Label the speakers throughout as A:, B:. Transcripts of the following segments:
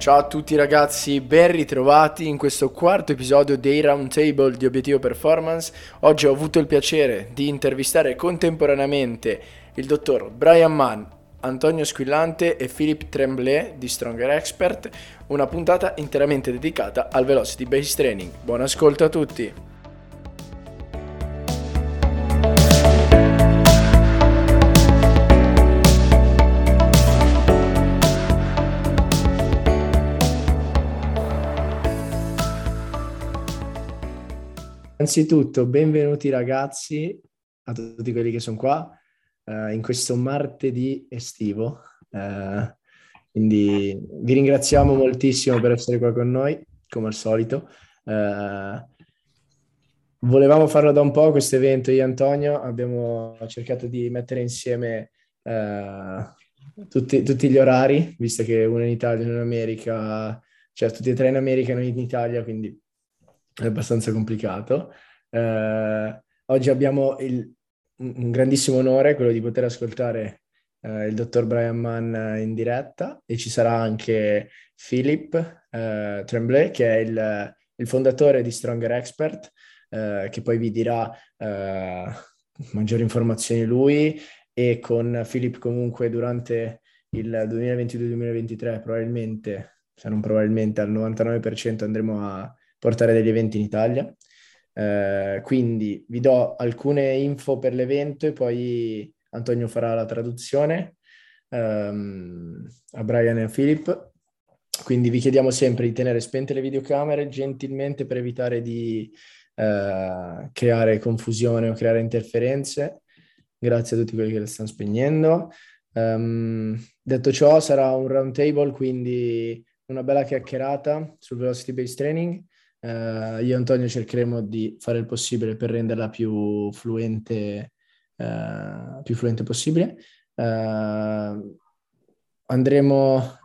A: Ciao a tutti ragazzi, ben ritrovati in questo quarto episodio dei Roundtable di Obiettivo Performance. Oggi ho avuto il piacere di intervistare contemporaneamente il dottor Brian Mann, Antonio Squillante e Philippe Tremblay di Stronger Expert, una puntata interamente dedicata al Velocity Base Training. Buon ascolto a tutti! Innanzitutto, benvenuti ragazzi, a tutti quelli che sono qua, uh, in questo martedì estivo. Uh, quindi vi ringraziamo moltissimo per essere qua con noi, come al solito. Uh, volevamo farlo da un po' questo evento, io e Antonio abbiamo cercato di mettere insieme tutti, tutti, gli orari, visto che uno in Italia e uno in America, cioè tutti e tre in America e uno in Italia, quindi è abbastanza complicato. Eh, oggi abbiamo il, un grandissimo onore, quello di poter ascoltare eh, il dottor Brian Mann in diretta e ci sarà anche Philip eh, Tremblay, che è il, il, fondatore di Stronger Expert, eh, che poi vi dirà eh, maggiori informazioni lui e con Philip comunque durante il 2022-2023 probabilmente, se non probabilmente al 99% andremo a portare degli eventi in Italia. Eh, quindi vi do alcune info per l'evento e poi Antonio farà la traduzione ehm, a Brian e a Philip. Quindi vi chiediamo sempre di tenere spente le videocamere gentilmente per evitare di eh, creare confusione o creare interferenze. Grazie a tutti quelli che le stanno spegnendo. Um, detto ciò, sarà un round table, quindi una bella chiacchierata sul Velocity Based Training Uh, io e Antonio cercheremo di fare il possibile per renderla più fluente, uh, più fluente possibile. Uh, andremo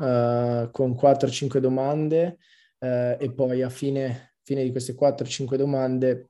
A: con 4-5 domande e poi a fine, fine di queste 4-5 domande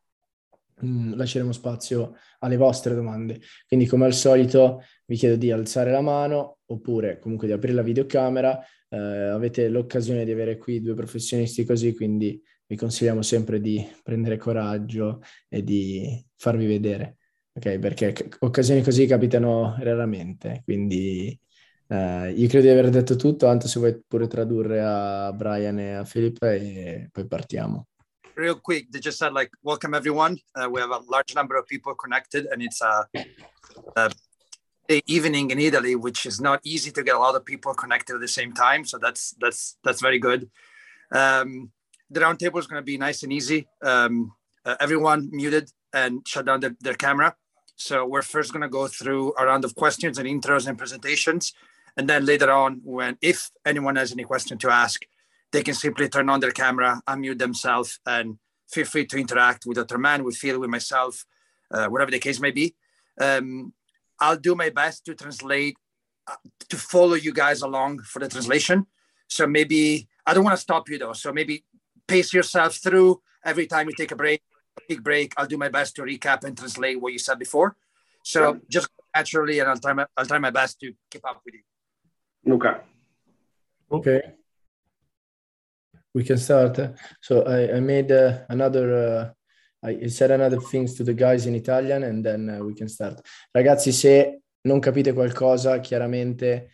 A: mh, mm, lasceremo spazio alle vostre domande. Quindi come al solito vi chiedo di alzare la mano oppure comunque di aprire la videocamera. avete l'occasione di avere qui due professionisti così, quindi vi consigliamo sempre di prendere coraggio e di farvi vedere, ok? Perché occasioni così capitano raramente, quindi uh, io credo di aver detto tutto, Anto se vuoi pure tradurre a Brian e a Filippo e poi partiamo.
B: Real quick, they just said like, welcome everyone. Uh, we have a large number of people connected and it's a, a evening in Italy, which is not easy to get a lot of people connected at the same time. So that's, that's, that's very good. Um, the roundtable is going to be nice and easy. Um, uh, everyone muted and shut down the, their camera. So we're first going to go through a round of questions and intros and presentations. And then later on, when if anyone has any question to ask, they can simply turn on their camera, unmute themselves, and feel free to interact with Dr. Mann, with Phil, with myself, uh, whatever the case may be. Um, I'll do my best to translate, uh, to follow you guys along for the translation. So maybe I don't want to stop you though. So maybe pace yourself through every time you take a break, a big break. I'll do my best to recap and translate what you said before. So yeah. just naturally, and I'll try my I'll try my best to keep up with you.
C: Okay.
A: Okay. We can start. So I, I made uh, another. Uh, I said another things to the guys in Italian and then uh, we can start. Ragazzi, se non capite qualcosa, chiaramente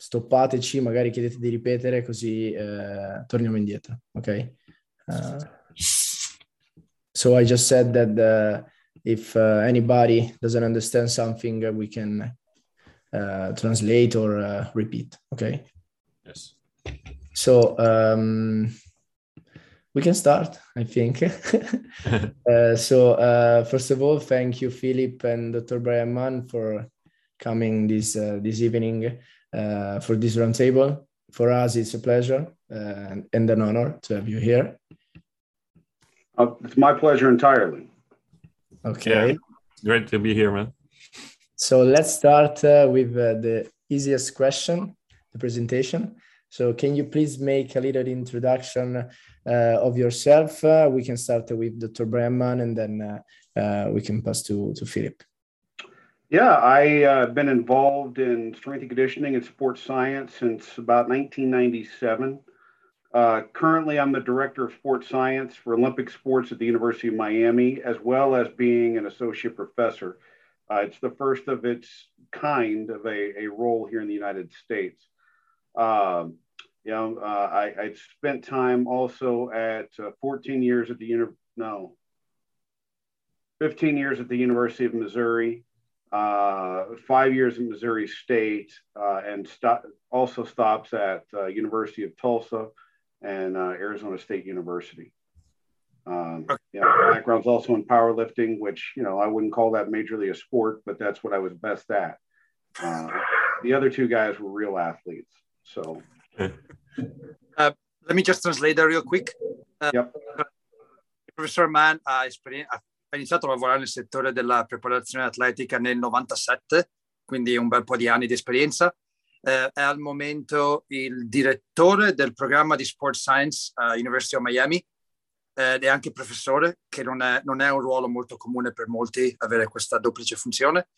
A: stoppateci, magari chiedete di ripetere così eh, torniamo indietro, ok? Uh, so I just said that uh, if uh, anybody doesn't understand something, we can uh, translate or uh, repeat, okay?
C: Yes.
A: So um, we can start, I think. uh, so uh, first of all, thank you, Philip and Dr. Bryan Mann, for coming this uh, this evening. Uh, for this roundtable. For us, it's a pleasure uh, and an honor to have you here.
C: Uh, it's my pleasure entirely.
A: Okay. Yeah,
D: great to be here, man.
A: So let's start uh, with uh, the easiest question, the presentation. So can you please make a little introduction uh, of yourself? we can start with Dr. Bryan Mann and then we can pass to, to Philip.
C: Yeah, I've uh, been involved in strength and conditioning and sports science since about 1997. Uh, currently, I'm the director of sports science for Olympic sports at the University of Miami, as well as being an associate professor. Uh, it's the first of its kind of a, a role here in the United States. Um, you know, uh, I, I spent time also at uh, 14 years at the uni- no, 15 years at the University of Missouri, five years at Missouri State, uh, and st- also stops at uh, University of Tulsa and uh, Arizona State University. Um, yeah, my background's also in powerlifting, which you know I wouldn't call that majorly a sport, but that's what I was best at. Uh, the other two guys were real athletes, so.
B: Uh, let me just translate that real quick.
C: Uh, yep.
B: Professor Mann ha, ha iniziato a lavorare nel settore della preparazione atletica nel 97, quindi un bel po' di anni di esperienza. Eh, è al momento il direttore del programma di Sport Science a University of Miami ed è anche professore, che non è, non è, un ruolo molto comune per molti avere questa duplice funzione.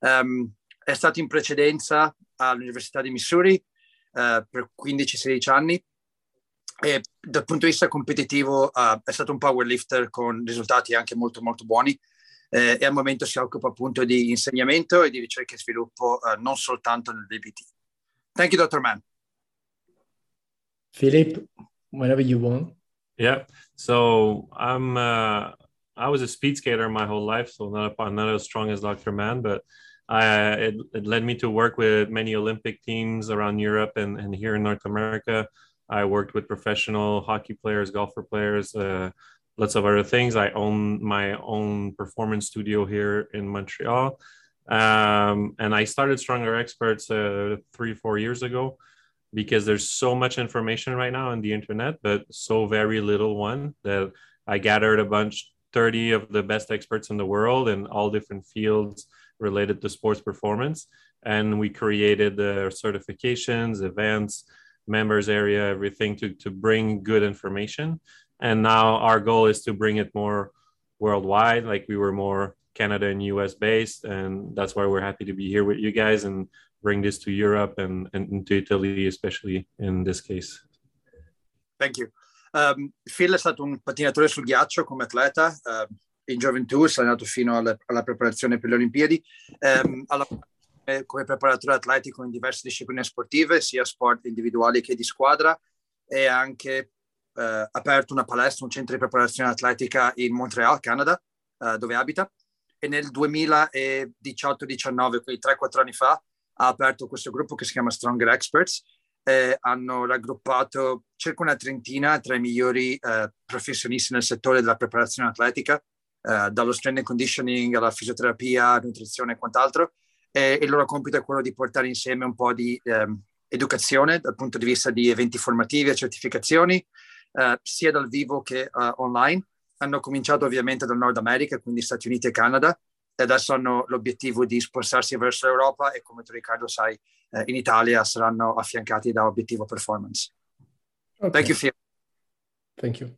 B: Um, è stato in precedenza all'Università di Missouri uh, per 15-16 anni e dal punto di vista competitivo uh, è stato un powerlifter con risultati anche molto molto buoni eh, e al momento si occupa appunto di insegnamento e di ricerca e sviluppo uh, non soltanto nel DBT. Thank you, Dr. Mann.
A: Philip, whenever you want.
D: Yeah. So I'm uh, I was a speed skater my whole life, so not not as strong as Dr. Mann, but I, it, it led me to work with many Olympic teams around Europe and, and here in North America. I worked with professional hockey players, golfer players, uh, lots of other things. I own my own performance studio here in Montreal. Um, and I started Stronger Experts uh, three, four years ago because there's so much information right now on the internet, but so very little one that I gathered a bunch, 30 of the best experts in the world in all different fields related to sports performance. And we created the certifications, events, members area, everything to, to bring good information. And now our goal is to bring it more worldwide. Like we were more Canada and US based. And that's why we're happy to be here with you guys and bring this to Europe and, and to Italy, especially in this case.
B: Thank you. Um, Phil è stato un pattinatore sul ghiaccio come atleta. Uh, in gioventù è andato fino alla, alla, preparazione per le Olimpiadi. Um, alla, come preparatore atletico in diverse discipline sportive, sia sport individuali che di squadra, e anche uh, aperto una palestra, un centro di preparazione atletica in Montreal, Canada, uh, dove abita. E nel 2018-19, quindi 3-4 anni fa, ha aperto questo gruppo che si chiama Stronger Experts e hanno raggruppato circa una trentina tra i migliori eh, professionisti nel settore della preparazione atletica, eh, dallo strength and conditioning alla fisioterapia, nutrizione e quant'altro. E il loro compito è quello di portare insieme un po' di eh, educazione dal punto di vista di eventi formativi e certificazioni, eh, sia dal vivo che uh, online. Hanno cominciato ovviamente dal Nord America, quindi Stati Uniti e Canada, e adesso hanno l'obiettivo di spostarsi verso l'Europa e come tu Riccardo sai eh, in Italia saranno affiancati da Obiettivo Performance. Okay. Thank you, Phil.
A: Thank you.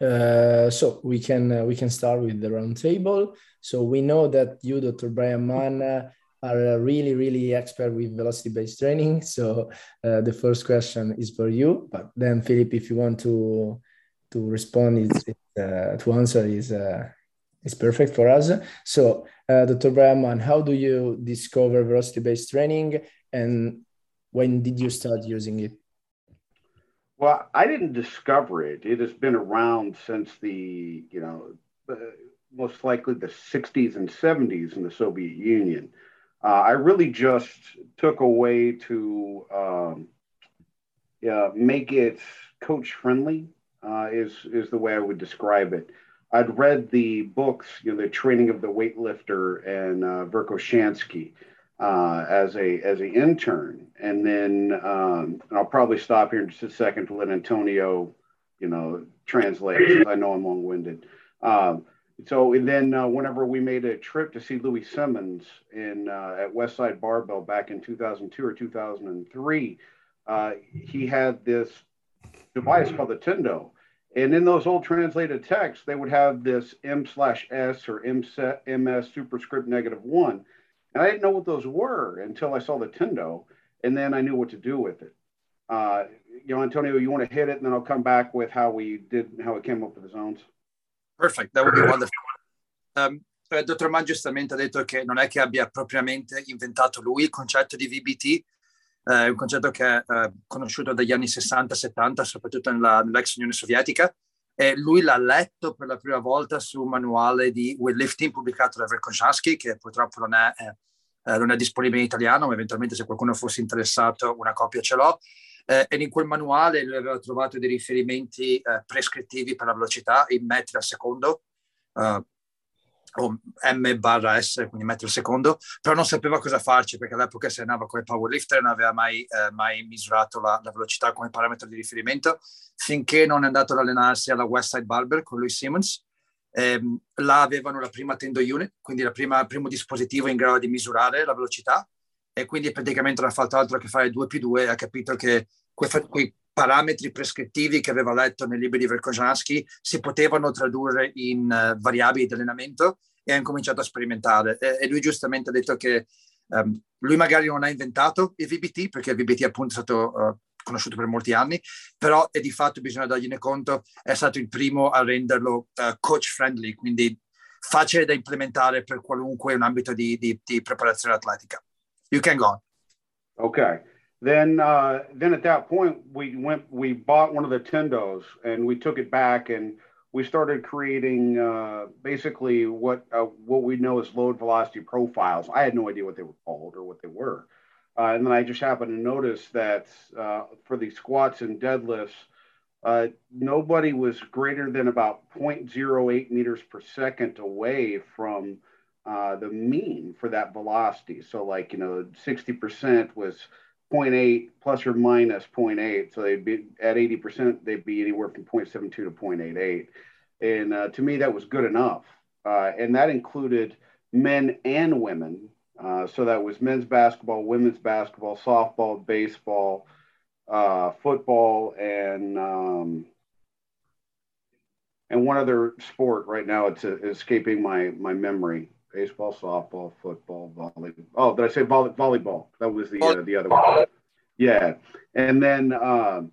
A: Uh, so we can uh, we can start with the roundtable. So we know that you, Dr. Brian Mann, are really really expert with velocity based training. So uh, the first question is for you, but then Philip, if you want to to respond, is uh, to answer is uh, is perfect for us. So, uh, Dr. Brian, how do you discover velocity-based training, and when did you start using it?
C: Well, I didn't discover it. It has been around since the, you know, uh, most likely the 60s and 70s in the Soviet Union. Uh, I really just took a way to um, yeah, make it coach friendly, uh, is, is the way I would describe it. I'd read the books, you know, the training of the weightlifter and uh, Verkhoshansky uh, as a as an intern, and then um, and I'll probably stop here in just a second to let Antonio, you know, translate. I know I'm long winded. Um, so and then uh, whenever we made a trip to see Louie Simmons in uh, at Westside Barbell back in 2002 or 2003, uh, he had this device called the Tendo and in those old translated texts, they would have this M slash S or M MS superscript negative one. And I didn't know what those were until I saw the Tendo, and then I knew what to do with it. uh, you know, Antonio, you want to hit it, and then I'll come back with how we did, how it came up with the zones.
B: Perfect, that would be wonderful. Um, eh, dottor Mann giustamente ha detto che non è che abbia propriamente inventato lui il concetto di VBT, eh, un concetto che è eh, conosciuto dagli anni 60-70, soprattutto nella, nell'ex Unione Sovietica, e lui l'ha letto per la prima volta su un manuale di weightlifting pubblicato da Verkhochansky, che purtroppo non è, eh, eh, non è disponibile in italiano, ma eventualmente se qualcuno fosse interessato una copia ce l'ho. Eh, e in quel manuale lui aveva trovato dei riferimenti eh, prescrittivi per la velocità in metri al secondo, uh, o M barra S, quindi metri al secondo, però non sapeva cosa farci perché all'epoca si allenava come powerlifter non aveva mai, eh, mai misurato la, la, velocità come parametro di riferimento, finché non è andato ad allenarsi alla Westside Barber con lui Simmons. Ehm, là avevano la prima tendo unit, quindi il primo dispositivo in grado di misurare la velocità e quindi praticamente non ha fatto altro che fare 2 più 2 e ha capito che quei, parametri prescrittivi che aveva letto nei libri di Verkhojanski si potevano tradurre in uh, variabili di allenamento e ha incominciato a sperimentare. E, e lui giustamente ha detto che um, lui magari non ha inventato il VBT, perché il VBT appunto è stato uh, conosciuto per molti anni, però e di fatto bisogna dargliene conto, è stato il primo a renderlo uh, coach friendly, quindi facile da implementare per qualunque un ambito di, di, di preparazione atletica. You can go on.
C: Okay. Then, uh, then at that point, we went, we bought one of the Tendos and we took it back and we started creating uh, basically what uh, what we know as load velocity profiles. I had no idea what they were called or what they were, uh, and then I just happened to notice that uh, for the squats and deadlifts, uh, nobody was greater than about 0.08 meters per second away from uh, the mean for that velocity. So, like you know, 60% was 0.8 plus or minus 0.8. So they'd be at 80%, they'd be anywhere from 0.72 to 0.88. And uh, to me, that was good enough. Uh, and that included men and women. Uh, so that was men's basketball, women's basketball, softball, baseball, uh, football, and um, and one other sport right now. It's escaping my my memory baseball, softball, football, volleyball. Oh, did I say volley, volleyball? That was the uh, the other one. Yeah, and then um,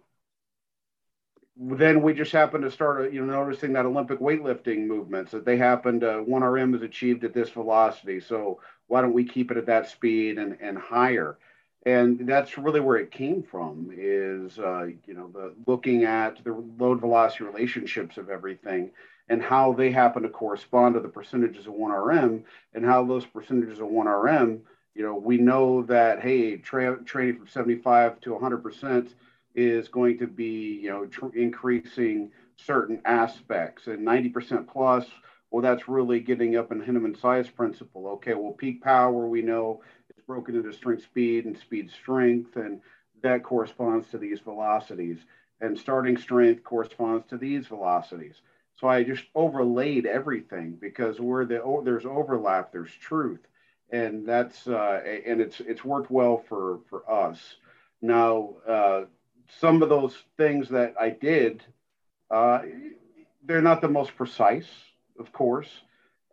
C: then we just happened to start, you know, noticing that Olympic weightlifting movements that they happened. Uh, one RM is achieved at this velocity, so why don't we keep it at that speed and and higher? And that's really where it came from. Is uh, you know the looking at the load velocity relationships of everything and how they happen to correspond to the percentages of 1RM and how those percentages of 1RM, you know, we know that, hey, tra- training from 75 to 100% is going to be, you know, tr- increasing certain aspects and 90% plus, well, that's really getting up in Henneman size principle. Okay, well, peak power, we know it's broken into strength speed and speed strength, and that corresponds to these velocities. And starting strength corresponds to these velocities so I just overlaid everything because where the oh, there's overlap, there's truth, and that's uh, and it's it's worked well for for us. Now, uh, some of those things that I did, uh, they're not the most precise, of course,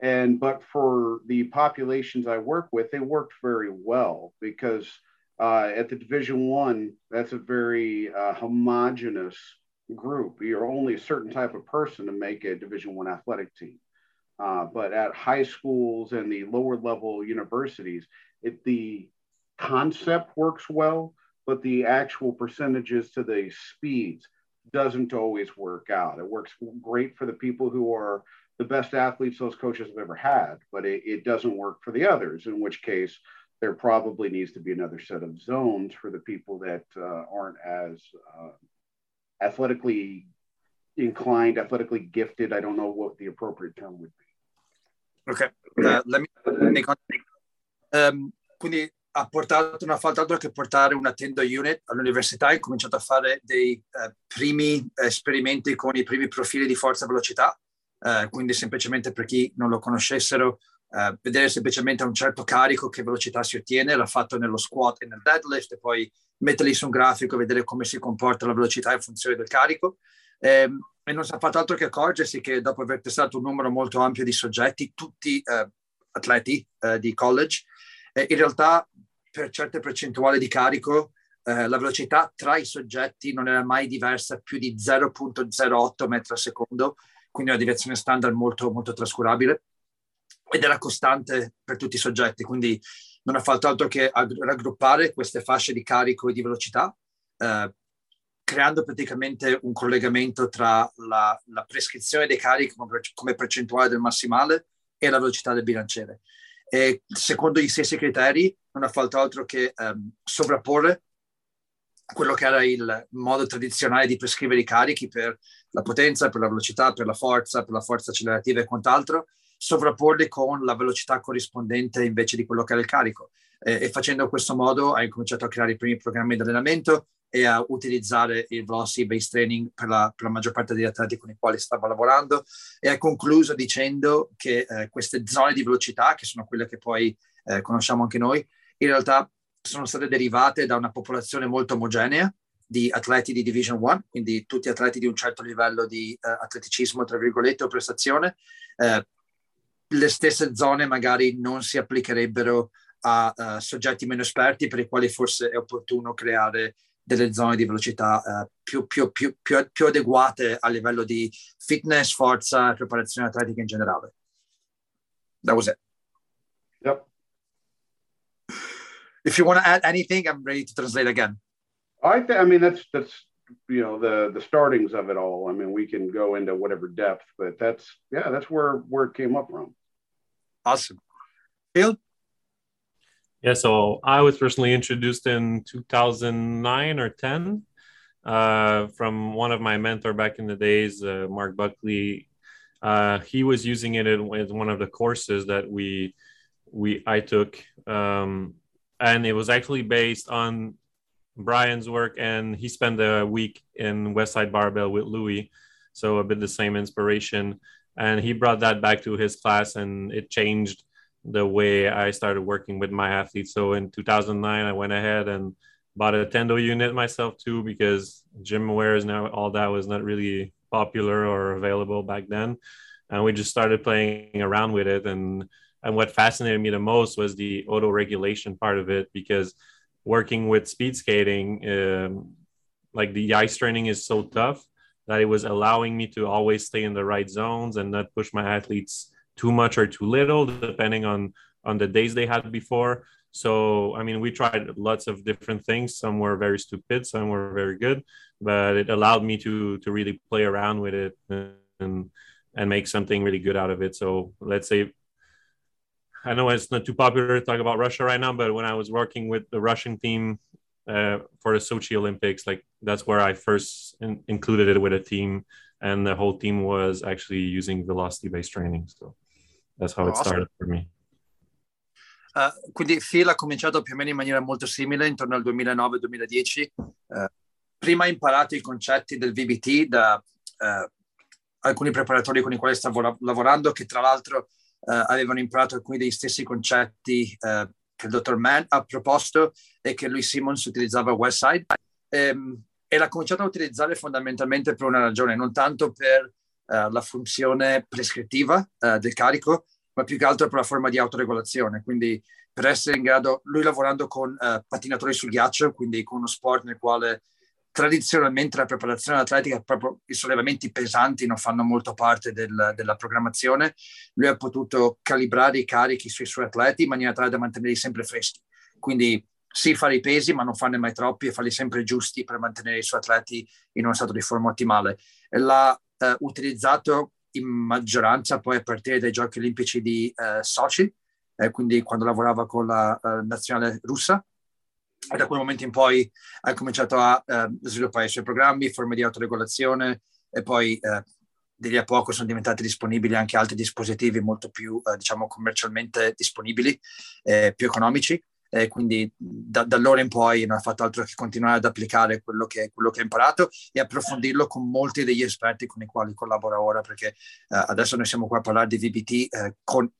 C: and but for the populations I work with, they worked very well because uh, at the Division One, that's a very uh, homogenous group. You're only a certain type of person to make a Division One athletic team. Uh, but at high schools and the lower level universities, it, the concept works well, but the actual percentages to the speeds doesn't always work out. It works great for the people who are the best athletes those coaches have ever had, but it, it doesn't work for the others, in which case there probably needs to be another set of zones for the people that uh, aren't as uh, athletically inclined, athletically gifted. I don't know what the appropriate term would be.
B: Ok, uh, let me, um, quindi ha portato, non ha fatto altro che portare una tenda unit all'università e cominciato a fare dei uh, primi esperimenti con i primi profili di forza e velocità. Uh, quindi semplicemente per chi non lo conoscessero, uh, vedere semplicemente un certo carico che velocità si ottiene, l'ha fatto nello squat e nel deadlift e poi metterli su un grafico e vedere come si comporta la velocità in funzione del carico. Eh, e non si è fatto altro che accorgersi che dopo aver testato un numero molto ampio di soggetti, tutti eh, atleti eh, di college, in realtà per certe percentuali di carico eh, la velocità tra i soggetti non era mai diversa più di 0.08 metri al secondo, quindi una direzione standard molto, molto trascurabile ed era costante per tutti i soggetti, quindi non ha fatto altro che raggruppare queste fasce di carico e di velocità, eh, creando praticamente un collegamento tra la, la prescrizione dei carichi come, come, percentuale del massimale e la velocità del bilanciere. E secondo gli stessi criteri non ha fatto altro che ehm, sovrapporre quello che era il modo tradizionale di prescrivere i carichi per la potenza, per la velocità, per la forza, per la forza accelerativa e quant'altro, sovrapporli con la velocità corrispondente invece di quello che era il carico. Eh, e facendo questo modo hai cominciato a creare i primi programmi di allenamento e a utilizzare il velocity based training per la, per la, maggior parte degli atleti con i quali stavo lavorando e ha concluso dicendo che eh, queste zone di velocità, che sono quelle che poi eh, conosciamo anche noi, in realtà sono state derivate da una popolazione molto omogenea di atleti di Division 1, quindi tutti atleti di un certo livello di uh, atleticismo, tra virgolette, o prestazione, uh, le stesse zone magari non si applicherebbero a uh, soggetti meno esperti per i quali forse è opportuno creare delle zone di velocità uh, più, più, più, più, adeguate a livello di fitness, forza e preparazione atletica in generale. That was it.
C: Yep.
B: If you want to add anything, I'm ready to translate again.
C: I, th- I mean, that's that's you know the the startings of it all. I mean, we can go into whatever depth, but that's yeah, that's where where it came up from.
B: Awesome. Phil?
D: Yeah, so I was personally introduced in 2009 or 10 uh, from one of my mentor back in the days, uh, Mark Buckley. Uh, he was using it in, in, one of the courses that we we I took, um, and it was actually based on Bryan's work, and he spent a week in Westside Barbell with Louie, so a bit the same inspiration and he brought that back to his class and it changed the way I started working with my athletes. So in 2009, I went ahead and bought a Tendo unit myself too because GymAware is now all that was not really popular or available back then, and we just started playing around with it. And and what fascinated me the most was the auto regulation part of it because working with speed skating, um, like the ice training is so tough that it was allowing me to always stay in the right zones and not push my athletes too much or too little depending on on the days they had before. So i mean we tried lots of different things. Some were very stupid some were very good but it allowed me to to really play around with it and and make something really good out of it. So let's say I know it's not too popular to talk about Russia right now, but when I was working with the Russian team uh, for the Sochi Olympics, like that's where I first in- included it with a team, and the whole team was actually using velocity-based training. So that's how it started for me.
B: Uh, quindi Phil ha cominciato più o meno in maniera molto simile intorno al 2009-2010. Uh, prima ha imparato i concetti del VBT da uh, alcuni preparatori con i quali stavo la- lavorando, che tra l'altro uh, avevano imparato alcuni degli stessi concetti uh, che il dottor Mann ha proposto e che lui Simmons utilizzava a Westside. Ehm, e l'ha cominciato a utilizzare fondamentalmente per una ragione, non tanto per uh, la funzione prescrittiva uh, del carico, ma più che altro per la forma di autoregolazione. Quindi per essere in grado, lui lavorando con uh, patinatori sul ghiaccio, quindi con uno sport nel quale tradizionalmente la preparazione atletica, proprio i sollevamenti pesanti non fanno molto parte del, della programmazione, lui ha potuto calibrare i carichi sui suoi atleti in maniera tale da mantenerli sempre freschi. Quindi sì fare i pesi, ma non farne mai troppi e farli sempre giusti per mantenere i suoi atleti in uno stato di forma ottimale. L'ha eh, utilizzato in maggioranza poi a partire dai giochi olimpici di eh, Sochi, eh, quindi quando lavorava con la eh, nazionale russa, e da quel momento in poi ha cominciato a eh, sviluppare i suoi programmi, forme di autoregolazione e poi eh, di lì a poco sono diventati disponibili anche altri dispositivi molto più, eh, diciamo, commercialmente disponibili, eh, più economici. E quindi da, da, allora in poi non ha fatto altro che continuare ad applicare quello che, quello che ha imparato e approfondirlo con molti degli esperti con i quali collabora ora, perché eh, adesso noi siamo qua a parlare di VBT eh, con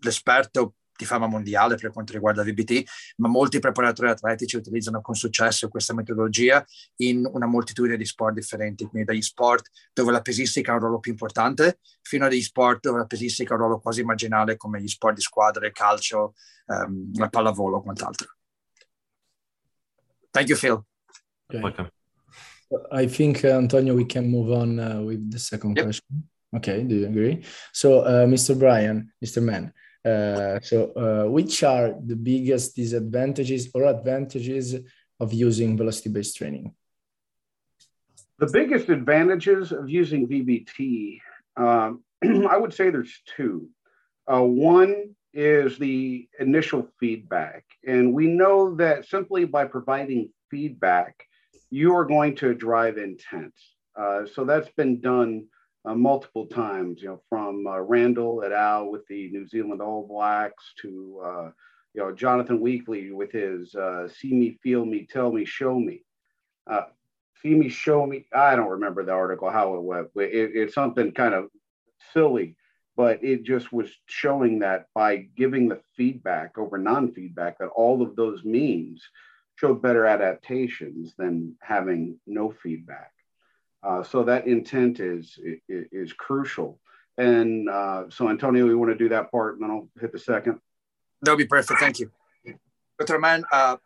B: l'esperto di fama mondiale per quanto riguarda VBT, ma molti preparatori atletici utilizzano con successo questa metodologia in una moltitudine di sport differenti, quindi dagli sport dove la pesistica ha un ruolo più importante, fino a degli sport dove la pesistica ha un ruolo quasi marginale come gli sport di squadre, calcio, um, la pallavolo o quant'altro. Thank you, Phil.
D: Okay. Welcome.
A: I think, uh, Antonio, we can move on uh, with the second yep. question. Okay, do you agree? So, uh, Mr. Brian, Mr. Mann, so uh, which are the biggest disadvantages or advantages of using velocity-based training?
C: The biggest advantages of using VBT, um, I would say there's two. Uh, one is the initial feedback. And we know that simply by providing feedback, you are going to drive intent. Uh, so that's been done uh, multiple times, you know, from uh, Randell et al. with the New Zealand All Blacks to, uh, you know, Jonathon Weakley with his uh, see me, feel me, tell me, show me. Uh, see me, show me. I don't remember the article, how it went, it, it's something kind of silly but it just was showing that by giving the feedback over non-feedback that all of those means showed better adaptations than having no feedback uh, so that intent is, is, crucial. And uh, so antonio we want to do that part and then i'll hit the second?
B: That would be perfect thank you. Dr mann uh,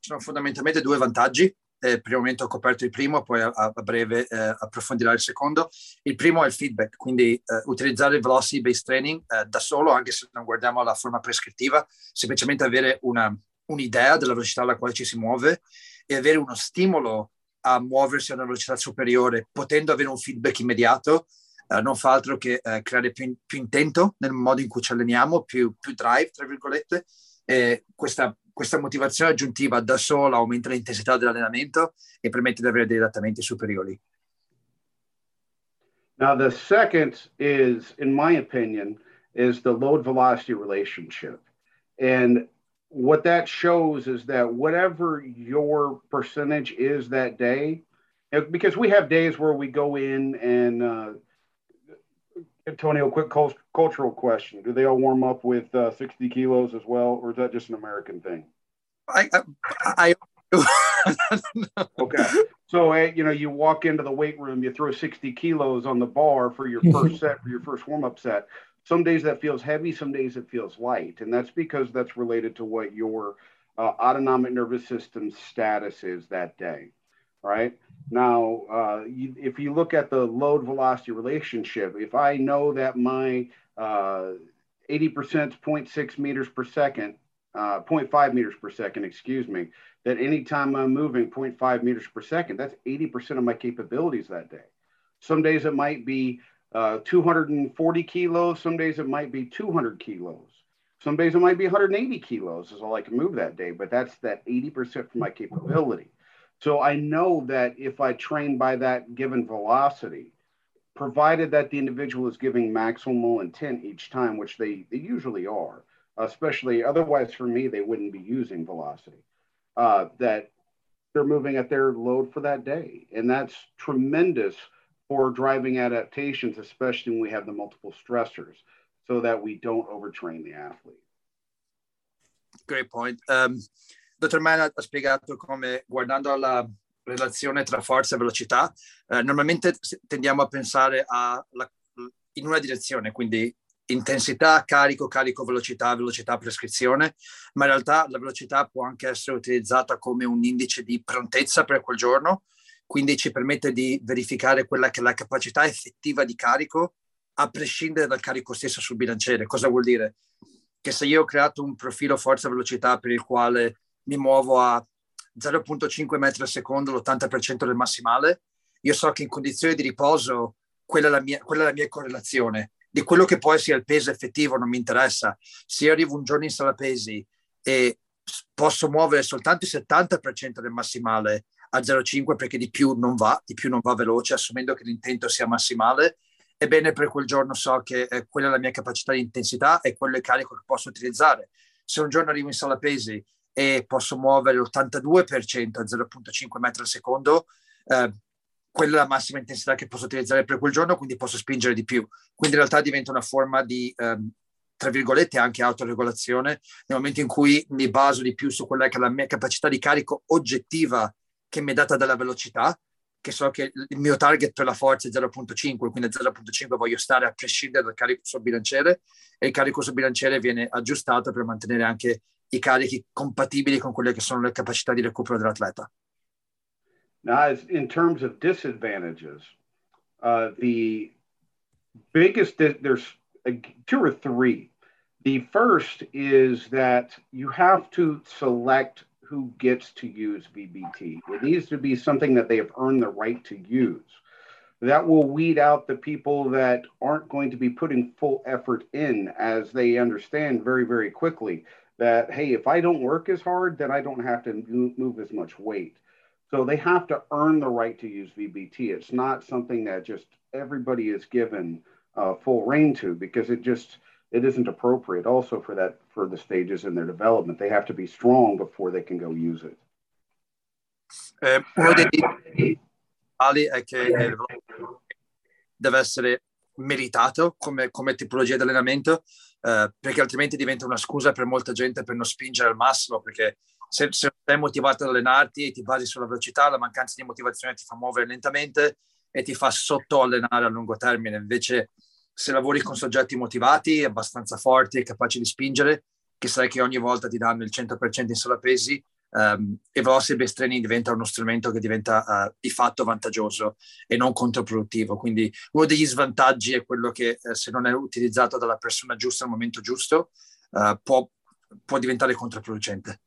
B: ci sono fondamentalmente due vantaggi. Eh, per il momento ho coperto il primo, poi a, a breve eh, approfondirò il secondo. Il primo è il feedback, quindi eh, utilizzare il velocity based training eh, da solo, anche se non guardiamo la forma prescrittiva, semplicemente avere una, un'idea della velocità alla quale ci si muove e avere uno stimolo a muoversi a una velocità superiore, potendo avere un feedback immediato, eh, non fa altro che eh, creare più, più, intento nel modo in cui ci alleniamo, più, più drive, tra virgolette. E questa questa motivazione aggiuntiva da sola aumenta l'intensità dell'allenamento e permette di avere degli adattamenti superiori.
C: Now the second is, in my opinion, is the load velocity relationship. And what that shows is that whatever your percentage is that day, because we have days where we go in and uh, Antonio, quick cultural question: Do they all warm up with uh, sixty kilos as well, or is that just an American thing?
B: I, I,
C: I okay. So uh, you know, you walk into the weight room, you throw sixty kilos on the bar for your first set, for your first warm up set. Some days that feels heavy, some days it feels light, and that's because that's related to what your uh, autonomic nervous system status is that day, right? Now, uh, you, if you look at the load velocity relationship, if I know that my uh, 80% is 0.6 meters per second, uh, 0.5 meters per second, excuse me, that anytime I'm moving 0.5 meters per second, that's 80% of my capabilities that day. Some days it might be uh, 240 kilos, some days it might be 200 kilos. Some days it might be 180 kilos is all I can move that day, but that's that 80% from my capability. So I know that if I train by that given velocity, provided that the individual is giving maximal intent each time, which they, they usually are, especially otherwise for me, they wouldn't be using velocity, uh, that they're moving at their load for that day. And that's tremendous driving adaptations, especially when we have the multiple stressors, so that we don't overtrain the athlete.
B: Great point. Um, Dottor Mann ha spiegato come guardando alla relazione tra forza e velocità, eh, normalmente tendiamo a pensare a la, in una direzione, quindi intensità, carico, carico, velocità, velocità, prescrizione, ma in realtà la velocità può anche essere utilizzata come un indice di prontezza per quel giorno, quindi ci permette di verificare quella che è la capacità effettiva di carico a prescindere dal carico stesso sul bilanciere. Cosa vuol dire? Che se io ho creato un profilo forza-velocità per il quale mi muovo a 0.5 metri al secondo, l'80% del massimale, io so che in condizioni di riposo quella è la mia, è la mia correlazione. Di quello che poi sia il peso effettivo non mi interessa. Se io arrivo un giorno in sala pesi e posso muovere soltanto il 70% del massimale a 0,5 perché di più non va, di più non va veloce, assumendo che l'intento sia massimale, ebbene per quel giorno so che eh, quella è la mia capacità di intensità e quello è il carico che posso utilizzare. Se un giorno arrivo in sala pesi e posso muovere l'82% a 0.5 metri al secondo, eh, quella è la massima intensità che posso utilizzare per quel giorno, quindi posso spingere di più. Quindi in realtà diventa una forma di, ehm, tra virgolette, anche autoregolazione, nel momento in cui mi baso di più su quella che è la mia capacità di carico oggettiva che mi è data dalla velocità, che so che il mio target per la forza è 0.5, quindi a 0.5 voglio stare a prescindere dal carico sul bilanciere e il carico sul bilanciere viene aggiustato per mantenere anche i carichi compatibili con quelle che sono le capacità di recupero dell'atleta.
C: Now, in terms of disadvantages, uh, the biggest, there's two or three. The first is that you have to select who gets to use VBT. It needs to be something that they have earned the right to use. That will weed out the people that aren't going to be putting full effort in as they understand very, very quickly that, hey, if I don't work as hard, then I don't have to move as much weight. So they have to earn the right to use VBT. It's not something that just everybody is given uh, full reign to because it just it isn't appropriate also for that for the stages in their development. They have to be strong before they can go use it.
B: Eh, uno dei ali è che eh, deve essere meritato come, come tipologia di allenamento eh, perché altrimenti diventa una scusa per molta gente per non spingere al massimo perché se, se sei motivato ad allenarti e ti basi sulla velocità la mancanza di motivazione ti fa muovere lentamente e ti fa sottoallenare a lungo termine invece se lavori con soggetti motivati, abbastanza forti e capaci di spingere, che sai che ogni volta ti danno il 100% in sola pesi, um, e Velocity Based Training diventa uno strumento che diventa uh, di fatto vantaggioso e non controproduttivo. Quindi uno degli svantaggi è quello che uh, se non è utilizzato dalla persona giusta al momento giusto, uh, può, può diventare controproducente.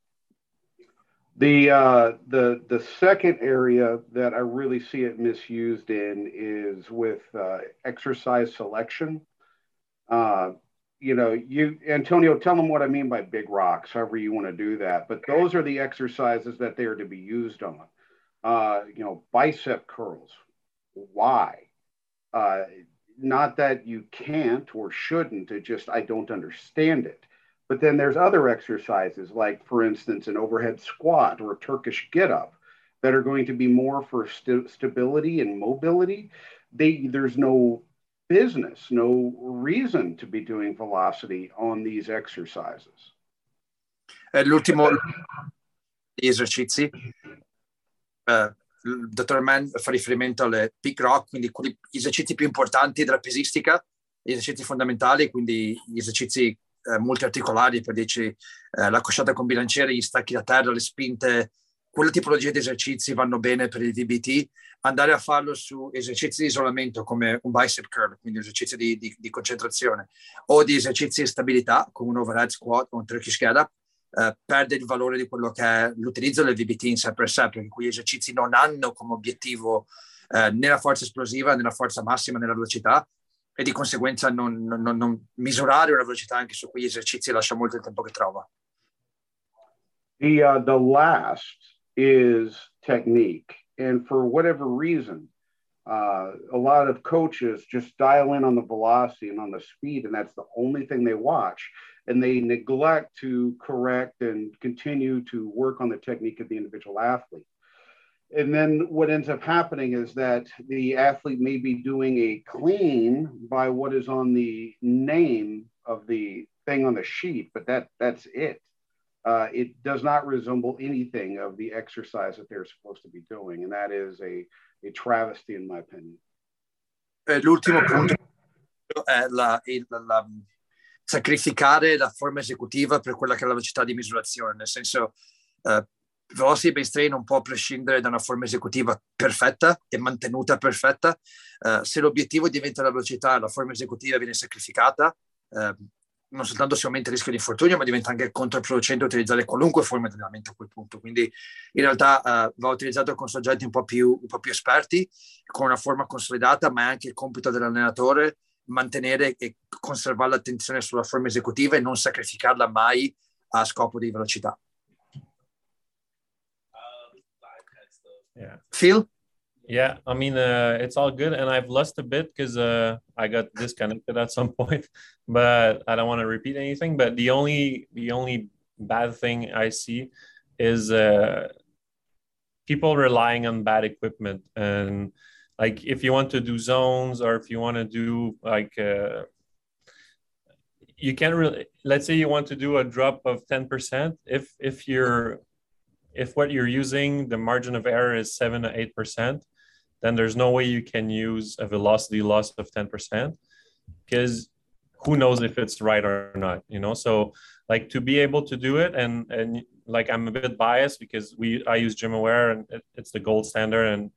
C: The uh, the the second area that I really see it misused in is with uh, exercise selection. Uh, you know, you Antonio, tell them what I mean by big rocks, however you want to do that. But those are the exercises that they are to be used on. Uh, you know, bicep curls. Why? Uh, not that you can't or shouldn't. It just I don't understand it. But then there's other exercises, like, for instance, an overhead squat or a Turkish get up, that are going to be more for st- stability and mobility. They, there's no business, no reason to be doing velocity on these exercises.
B: Eh, l'ultimo gli esercizi, il dottor Mann fa riferimento alle big rock, quindi gli esercizi più importanti della pesistica, gli esercizi fondamentali, quindi gli esercizi eh, multiarticolari, per dirci eh, la cosciata con bilanciere, gli stacchi da terra, le spinte, quella tipologia di esercizi vanno bene per il DBT. Andare a farlo su esercizi di isolamento come un bicep curl, quindi esercizi di, di, di concentrazione, o di esercizi di stabilità come un overhead squat o un Turkish get up, eh, perde il valore di quello che è l'utilizzo del VBT in sé per sé, perché quegli esercizi non hanno come obiettivo eh, né la forza esplosiva né la forza massima né la velocità, e di conseguenza non, non, non misurare una velocità anche su quegli esercizi lascia molto il tempo che trova.
C: The, uh, the last is technique. And for whatever reason, uh, a lot of coaches just dial in on the velocity and on the speed, and that's the only thing they watch. And they neglect to correct and continue to work on the technique of the individual athlete and then what ends up happening is that the athlete may be doing a clean by what is on the name of the thing on the sheet, but that that's it. Uh, it does not resemble anything of the exercise that they're supposed to be doing, and that is a, a travesty in my opinion.
B: Eh, l'ultimo punto è la, il, la, sacrificare la forma esecutiva per quella che è la velocità di misurazione, nel senso uh, velocity based train non può prescindere da una forma esecutiva perfetta e mantenuta perfetta. Uh, se l'obiettivo diventa la velocità, la forma esecutiva viene sacrificata, uh, non soltanto si aumenta il rischio di infortunio, ma diventa anche controproducente utilizzare qualunque forma di allenamento a quel punto. Quindi in realtà uh, va utilizzato con soggetti un po, più, un po' più esperti, con una forma consolidata, ma è anche il compito dell'allenatore mantenere e conservare l'attenzione sulla forma esecutiva e non sacrificarla mai a scopo di velocità.
D: Yeah.
B: Phil?
D: Yeah, I mean, uh, it's all good, and I've lost a bit because uh, I got disconnected at some point, but I don't want to repeat anything. But the only the only bad thing I see is uh, people relying on bad equipment, and like if you want to do zones or if you want to do like uh, you can't really. Let's say you want to do a drop of ten percent. If if you're if what you're using, the margin of error is seven to 8%, then there's no way you can use a velocity loss of 10% because who knows if it's right or not you know so like to be able to do it and and like i'm a bit biased because we i use GymAware and it, it's the gold standard and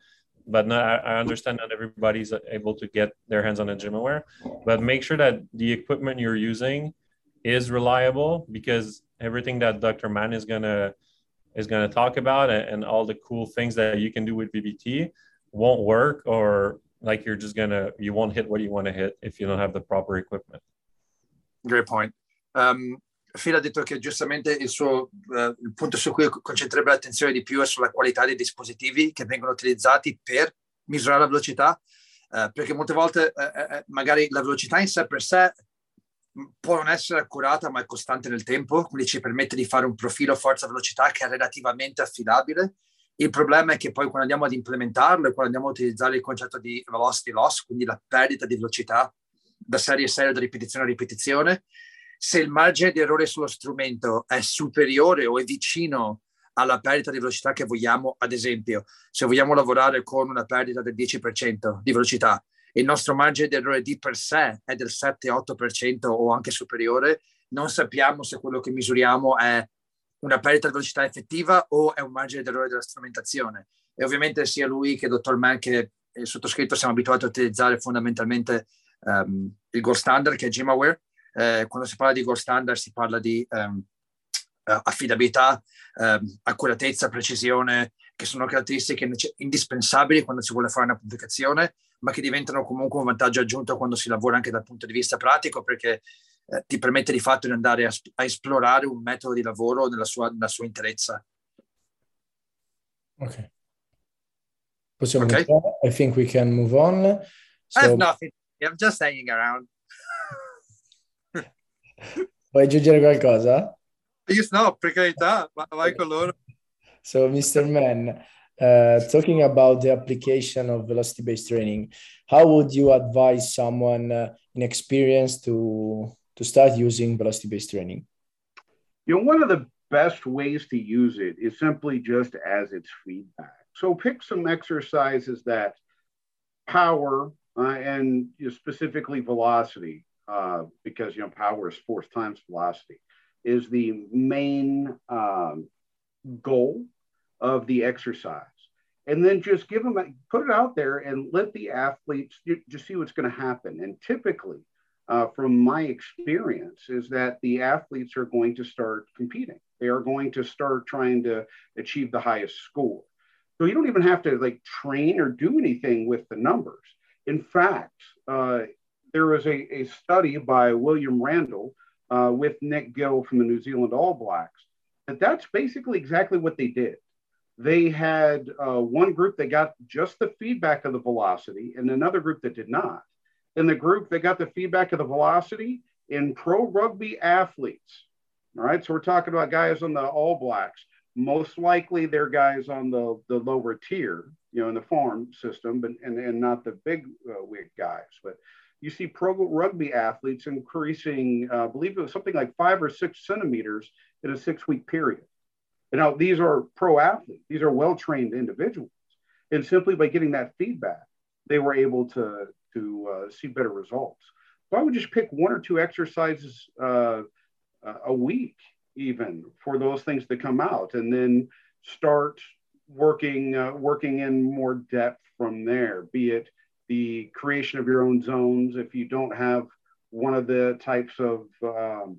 D: but not, I understand not everybody's able to get their hands on a GymAware but make sure that the equipment you're using is reliable because everything that Dr. Mann is gonna is gonna talk about and, and all the cool things that you can do with VBT won't work or like you're just gonna you won't hit what you want to hit if you don't have the proper equipment.
B: Great point. Um, Phil ha detto che giustamente il, suo, uh, il punto su cui concentrerebbe l'attenzione di più è sulla qualità dei dispositivi che vengono utilizzati per misurare la velocità, uh, perché molte volte uh, magari la velocità in sé per sé può non essere accurata ma è costante nel tempo, quindi ci permette di fare un profilo forza-velocità che è relativamente affidabile. Il problema è che poi quando andiamo ad implementarlo e quando andiamo a utilizzare il concetto di velocity loss, quindi la perdita di velocità da serie a serie, da ripetizione a ripetizione, se il margine di errore sullo strumento è superiore o è vicino alla perdita di velocità che vogliamo, ad esempio, se vogliamo lavorare con una perdita del 10% di velocità il nostro margine di errore di per sé è del 7-8% o anche superiore, non sappiamo se quello che misuriamo è una perdita di velocità effettiva o è un margine di errore della strumentazione. E ovviamente sia lui che il dottor Mann che il sottoscritto siamo abituati a utilizzare fondamentalmente um, il gold standard che è GymAware. Eh, quando si parla di gold standard si parla di um, affidabilità, um, accuratezza, precisione, che sono caratteristiche indispensabili quando si vuole fare una pubblicazione ma che diventano comunque un vantaggio aggiunto quando si lavora anche dal punto di vista pratico, perché eh, ti permette di fatto di andare a, a, esplorare un metodo di lavoro nella sua, nella sua interezza.
A: Ok. Possiamo okay. I think we can move on.
B: So... I have nothing. I'm just hanging around.
A: Vuoi aggiungere qualcosa?
B: Io no, per carità, vai con loro.
A: So, Mr. Mann, uh, talking about the application of velocity-based training, how would you advise someone uh, inexperienced to to start using velocity-based training?
C: You know, one of the best ways to use it is simply just as its feedback. So pick some exercises that power uh, and you know, specifically velocity, uh, because you know power is force times velocity, is the main um, goal of the exercise. And then just give them put it out there and let the athletes just see what's going to happen. And typically uh, from my experience is that the athletes are going to start competing. They are going to start trying to achieve the highest score. So you don't even have to like train or do anything with the numbers. In fact uh, there was a, a study by william Randell uh, with nick gill from the new zealand all blacks that that's basically exactly what they did they had uh, one group that got just the feedback of the velocity and another group that did not. And the group that got the feedback of the velocity in pro rugby athletes. All right. So we're talking about guys on the All Blacks. Most likely they're guys on the, the lower tier, you know, in the farm system, but, and, and not the big uh, wig guys. But you see pro rugby athletes increasing, uh, I believe it was something like five or six centimeters in a six week period. Now these are pro athletes, these are well trained individuals. And simply by getting that feedback, they were able to, to uh, see better results. So I would just pick one or two exercises uh, a week, even for those things to come out, and then start working uh, working in more depth from there. Be it the creation of your own zones. If you don't have one of the types of um,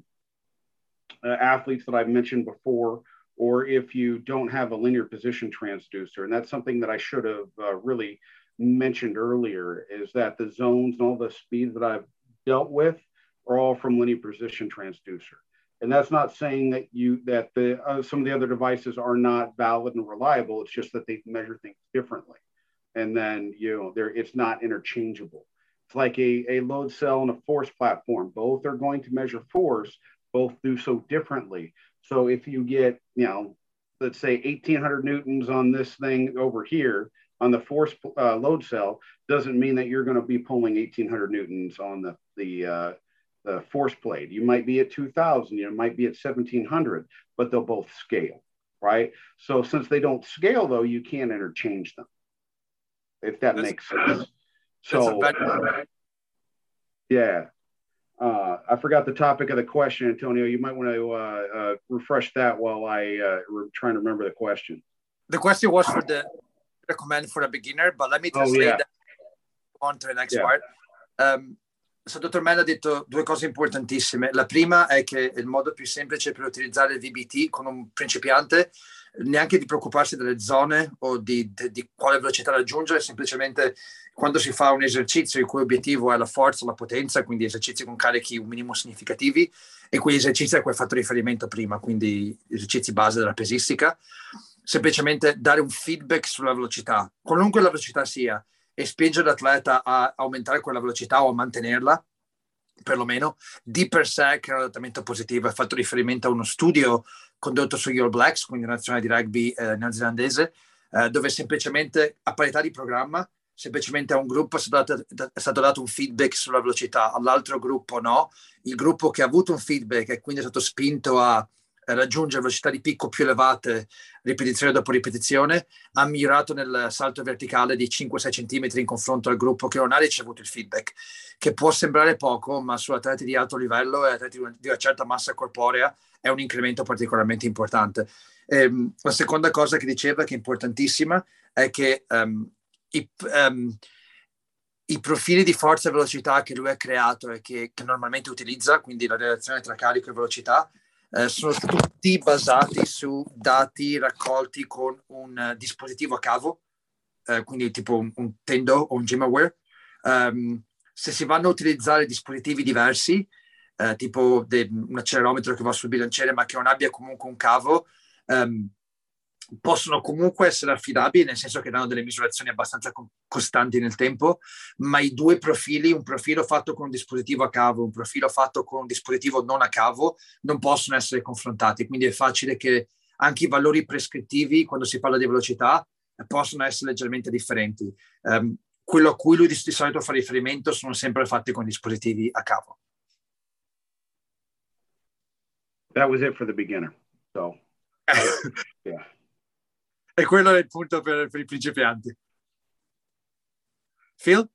C: uh, athletes that I've mentioned before, or if you don't have a linear position transducer. And that's something that I should have uh, really mentioned earlier is that the zones and all the speeds that I've dealt with are all from linear position transducer. And that's not saying that you that the uh, some of the other devices are not valid and reliable. It's just that they measure things differently, and then you know there it's not interchangeable. It's like a, a load cell and a force platform. Both are going to measure force. Both do so differently. So if you get, you know, let's say 1800 newtons on this thing over here on the force uh, load cell, doesn't mean that you're going to be pulling 1800 newtons on the the uh, the force plate. You might be at 2000, you might be at 1700, but they'll both scale, right? So since they don't scale though, you can't interchange them. If that that's, makes sense. So yeah. Uh, I forgot the topic of the question, Antonio. You might want to uh, uh, refresh that while I uh, re- trying to remember the question.
B: The question was for the recommend for a beginner, but let me translate oh, yeah. that on to the next yeah. part. Um, so, dottor Mel ha detto due cose importantissime. La prima è che il modo più semplice per utilizzare il VBT con un principiante neanche di preoccuparsi delle zone o di, di, di, quale velocità raggiungere, semplicemente quando si fa un esercizio il cui obiettivo è la forza, la potenza, quindi esercizi con carichi un minimo significativi, e quegli esercizi a cui ho fatto riferimento prima, quindi esercizi base della pesistica, semplicemente dare un feedback sulla velocità, qualunque la velocità sia, e spingere l'atleta a aumentare quella velocità o a mantenerla, perlomeno, di per sé che è un adattamento positivo. Hai fatto riferimento a uno studio condotto sugli All Blacks, quindi la nazionale di rugby eh, neozelandese, eh, dove semplicemente a parità di programma, semplicemente a un gruppo è stato, dato, è stato dato un feedback sulla velocità, all'altro gruppo no. Il gruppo che ha avuto un feedback e quindi è stato spinto a raggiungere velocità di picco più elevate ripetizione dopo ripetizione, ha migliorato nel salto verticale di 5-6 cm in confronto al gruppo che non ha ricevuto il feedback, che può sembrare poco, ma su atleti di alto livello e atleti di una certa massa corporea è un incremento particolarmente importante. Ehm, la seconda cosa che diceva, che è importantissima, è che um, i, um, i, profili di forza e velocità che lui ha creato e che, che normalmente utilizza, quindi la relazione tra carico e velocità, eh, sono tutti basati su dati raccolti con un uh, dispositivo a cavo, eh, quindi tipo un, un, Tendo o un GymAware. Um, se si vanno a utilizzare dispositivi diversi, eh, tipo de, un accelerometro che va sul bilanciere ma che non abbia comunque un cavo, um, possono comunque essere affidabili, nel senso che danno delle misurazioni abbastanza costanti nel tempo, ma i due profili, un profilo fatto con un dispositivo a cavo, un profilo fatto con un dispositivo non a cavo, non possono essere confrontati. Quindi è facile che anche i valori prescrittivi, quando si parla di velocità, possono essere leggermente differenti. Um, quello a cui lui di, di solito fa riferimento sono sempre fatti con dispositivi a cavo.
C: That was it for the beginner. So,
B: yeah. E quello è il punto per, per i principianti. Phil?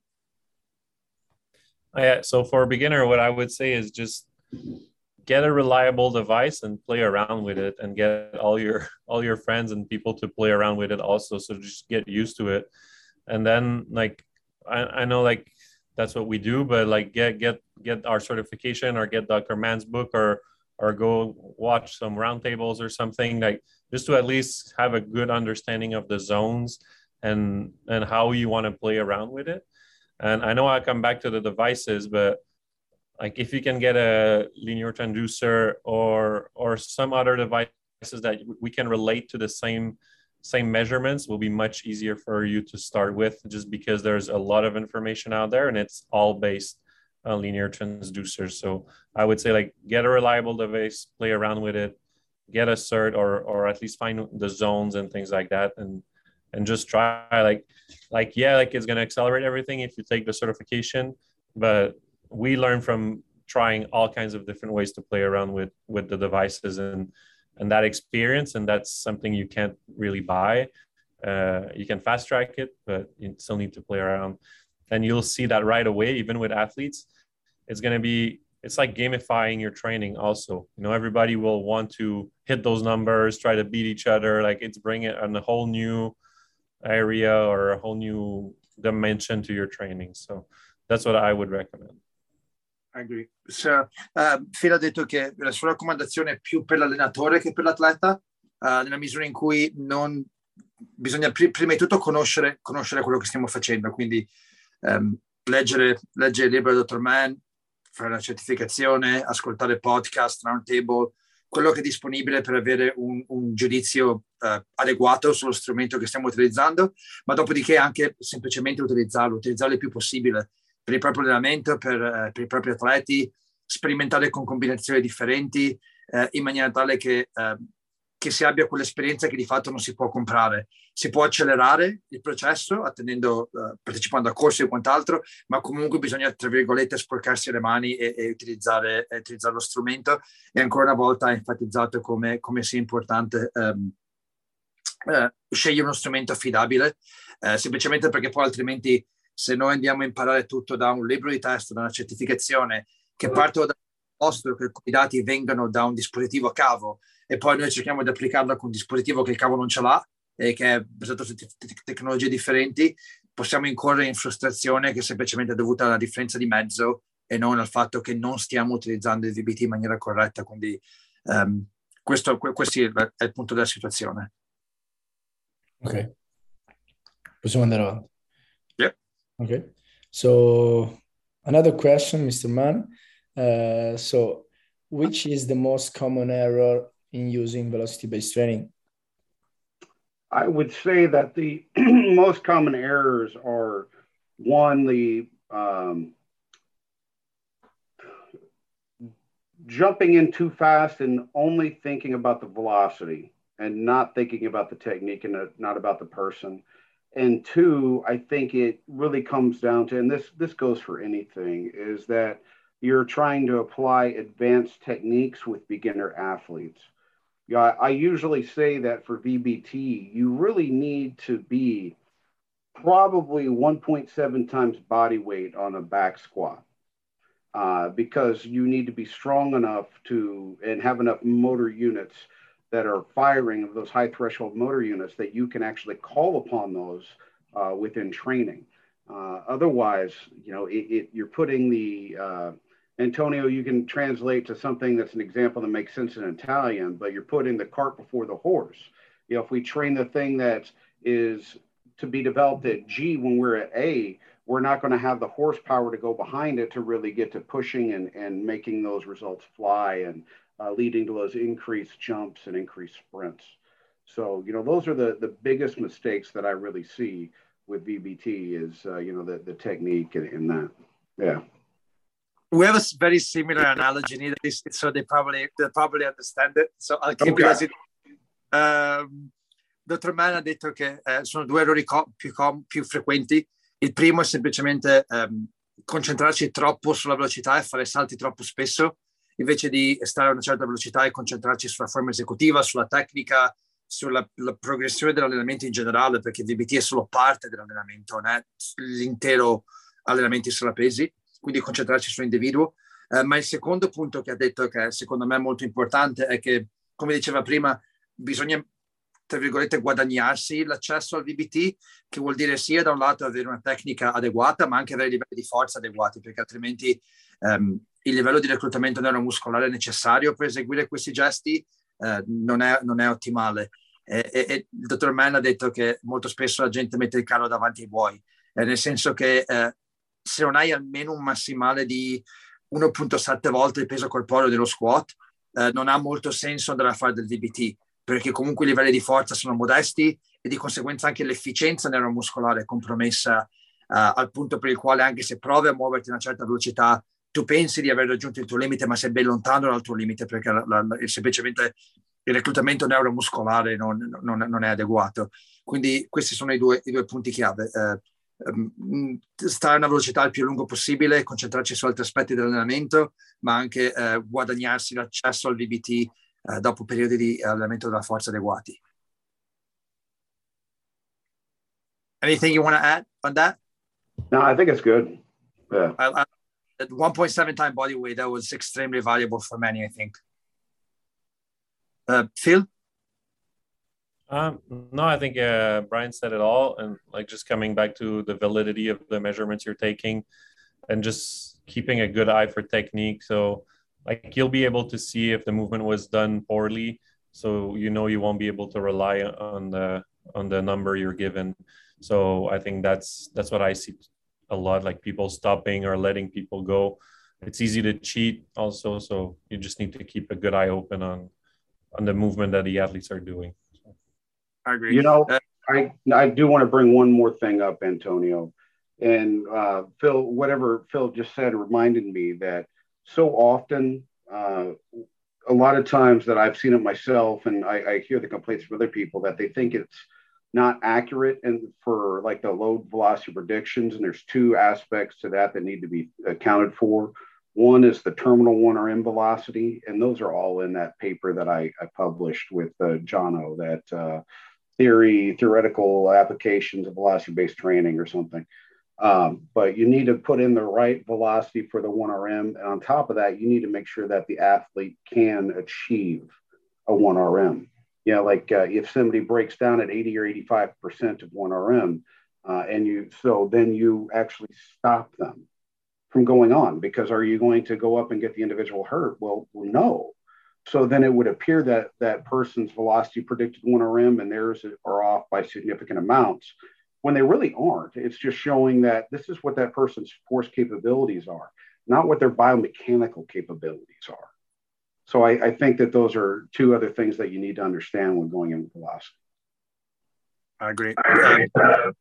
D: Oh, yeah, so for a beginner, what I would say is just get a reliable device and play around with it and get all your all your friends and people to play around with it also so just get used to it and then like i, I know like that's what we do but like get get get our certification or get dr mann's book or or go watch some roundtables or something like just to at least have a good understanding of the zones and and how you want to play around with it. And i know i come back to the devices but like if you can get a linear transducer or or some other devices that we can relate to the same same measurements will be much easier for you to start with just because there's a lot of information out there and it's all based on linear transducers. So i would say like get a reliable device play around with it get a cert or or at least find the zones and things like that and and just try like like yeah like it's to accelerate everything if you take the certification but we learn from trying all kinds of different ways to play around with with the devices and and that experience and that's something you can't really buy. Uh, you can fast track it but you still need to play around. And you'll see that right away even with athletes it's going to be it's like gamifying your training also. You know everybody will want to hit those numbers try to beat each other like it's bringing on a whole new area or a whole new dimension to your training. So that's what i would recommend.
B: I agree. So, uh, Phil ha detto che la sua raccomandazione è più per l'allenatore che per l'atleta, uh, nella misura in cui non bisogna pr- prima di tutto conoscere, conoscere, quello che stiamo facendo, quindi um, leggere, leggere il libro del dottor Mann, fare la certificazione, ascoltare podcast, roundtable, quello che è disponibile per avere un, un giudizio uh, adeguato sullo strumento che stiamo utilizzando, ma dopodiché anche semplicemente utilizzarlo, utilizzarlo il più possibile per il proprio allenamento, per, uh, per i propri atleti, sperimentare con combinazioni differenti uh, in maniera tale che che si abbia quell'esperienza che di fatto non si può comprare. Si può accelerare il processo attendendo, uh, partecipando a corsi e quant'altro, ma comunque bisogna, tra virgolette, sporcarsi le mani e, e, utilizzare, e utilizzare, lo strumento. E ancora una volta ha enfatizzato come, come sia importante um, uh, scegliere uno strumento affidabile, uh, semplicemente perché poi altrimenti se noi andiamo a imparare tutto da un libro di testo, da una certificazione, che partono dal posto che i dati vengano da un dispositivo a cavo e poi noi cerchiamo di applicarla con un dispositivo che il cavo non ce l'ha e che è basato su te- tecnologie differenti, possiamo incorrere in frustrazione che è semplicemente dovuta alla differenza di mezzo e non al fatto che non stiamo utilizzando il VBT in maniera corretta. Quindi um, questo, questo è il punto della situazione.
A: Ok. Possiamo andare avanti.
B: Yeah.
A: Okay. So another question, Mr. Mann. Uh, so which is the most common error in using velocity-based training?
C: I would say that the most common errors are one, the um, jumping in too fast and only thinking about the velocity and not thinking about the technique and not about the person. And two, I think it really comes down to, and this this goes for anything, is that you're trying to apply advanced techniques with beginner athletes. Yeah, I usually say that for VBT, you really need to be probably 1.7 times body weight on a back squat uh, because you need to be strong enough to and have enough motor units that are firing of those high threshold motor units that you can actually call upon those uh, within training. Uh, otherwise, you know, it, it, you're putting the uh, Antonio, you can translate to something that's an example that makes sense in Italian, but you're putting the cart before the horse. You know, if we train the thing that is to be developed at G when we're at A, we're not going to have the horsepower to go behind it to really get to pushing and, and making those results fly and uh, leading to those increased jumps and increased sprints. So, you know, those are the, the biggest mistakes that I really see with VBT is, uh, you know, the, the technique and, in that. Yeah
B: we have a very similar analogy in Italy, so they probably they probably understand it. So I'll keep okay. it. Um, Dottor Mann ha detto che eh, sono due errori co- più, com- più, frequenti. Il primo è semplicemente um, concentrarci troppo sulla velocità e fare salti troppo spesso, invece di stare a una certa velocità e concentrarci sulla forma esecutiva, sulla tecnica, sulla progressione dell'allenamento in generale, perché il VBT è solo parte dell'allenamento, non è l'intero allenamento sulla pesi quindi concentrarci sull'individuo. Eh, ma il secondo punto che ha detto, che secondo me è molto importante, è che, come diceva prima, bisogna, tra virgolette, guadagnarsi l'accesso al VBT, che vuol dire sia da un lato avere una tecnica adeguata, ma anche avere livelli di forza adeguati, perché altrimenti ehm, il livello di reclutamento neuromuscolare necessario per eseguire questi gesti eh, non, è, non, è, ottimale. E, e, e, il dottor Mann ha detto che molto spesso la gente mette il carro davanti ai buoi, eh, nel senso che eh, se non hai almeno un massimale di 1.7 volte il peso corporeo dello squat, eh, non ha molto senso andare a fare del VBT, perché comunque i livelli di forza sono modesti e di conseguenza anche l'efficienza neuromuscolare è compromessa eh, al punto per il quale anche se provi a muoverti a una certa velocità, tu pensi di aver raggiunto il tuo limite, ma sei ben lontano dal tuo limite perché la, la, semplicemente il reclutamento neuromuscolare non, non, non, è adeguato. Quindi questi sono i due, i due punti chiave. Eh, stare a una velocità il più lungo possibile, concentrarci su altri aspetti dell'allenamento, ma anche eh, guadagnarsi l'accesso al VBT eh, dopo periodi di allenamento della forza adeguati. Anything you want to add on that?
C: No, I think it's good. Yeah. I, I,
B: at 1.7 time body weight, that was extremely valuable for many, I think. Uh, Phil?
D: Um, no, I think uh, Bryan said it all, and like just coming back to the validity of the measurements you're taking, and just keeping a good eye for technique. So, like you'll be able to see if the movement was done poorly, so you know you won't be able to rely on the on the number you're given. So I think that's that's what I see a lot, like people stopping or letting people go. It's easy to cheat also, so you just need to keep a good eye open on on the movement that the athletes are doing.
B: I agree.
C: You know, uh, I I do want to bring one more thing up, Antonio, and uh, Phil. Whatever Phil just said reminded me that so often, uh, a lot of times that I've seen it myself, and I, I hear the complaints from other people that they think it's not accurate and for like the load velocity predictions and there's two aspects to that that need to be accounted for one is the terminal 1rm velocity and those are all in that paper that i, I published with uh, jono that uh, theory, theoretical applications of velocity based training or something. Um, but you need to put in the right velocity for the 1RM. And on top of that, you need to make sure that the athlete can achieve a 1RM. You know, like uh, if somebody breaks down at 80 or 85% of 1RM, uh, and you, so then you actually stop them from going on because are you going to go up and get the individual hurt? Well, well no. So then it would appear that that person's velocity predicted 1RM and theirs are off by significant amounts when they really aren't. It's just showing that this is what that person's force capabilities are, not what their biomechanical capabilities are. So I, I think that those are two other things that you need to understand when going in velocity.
B: I agree. Uh,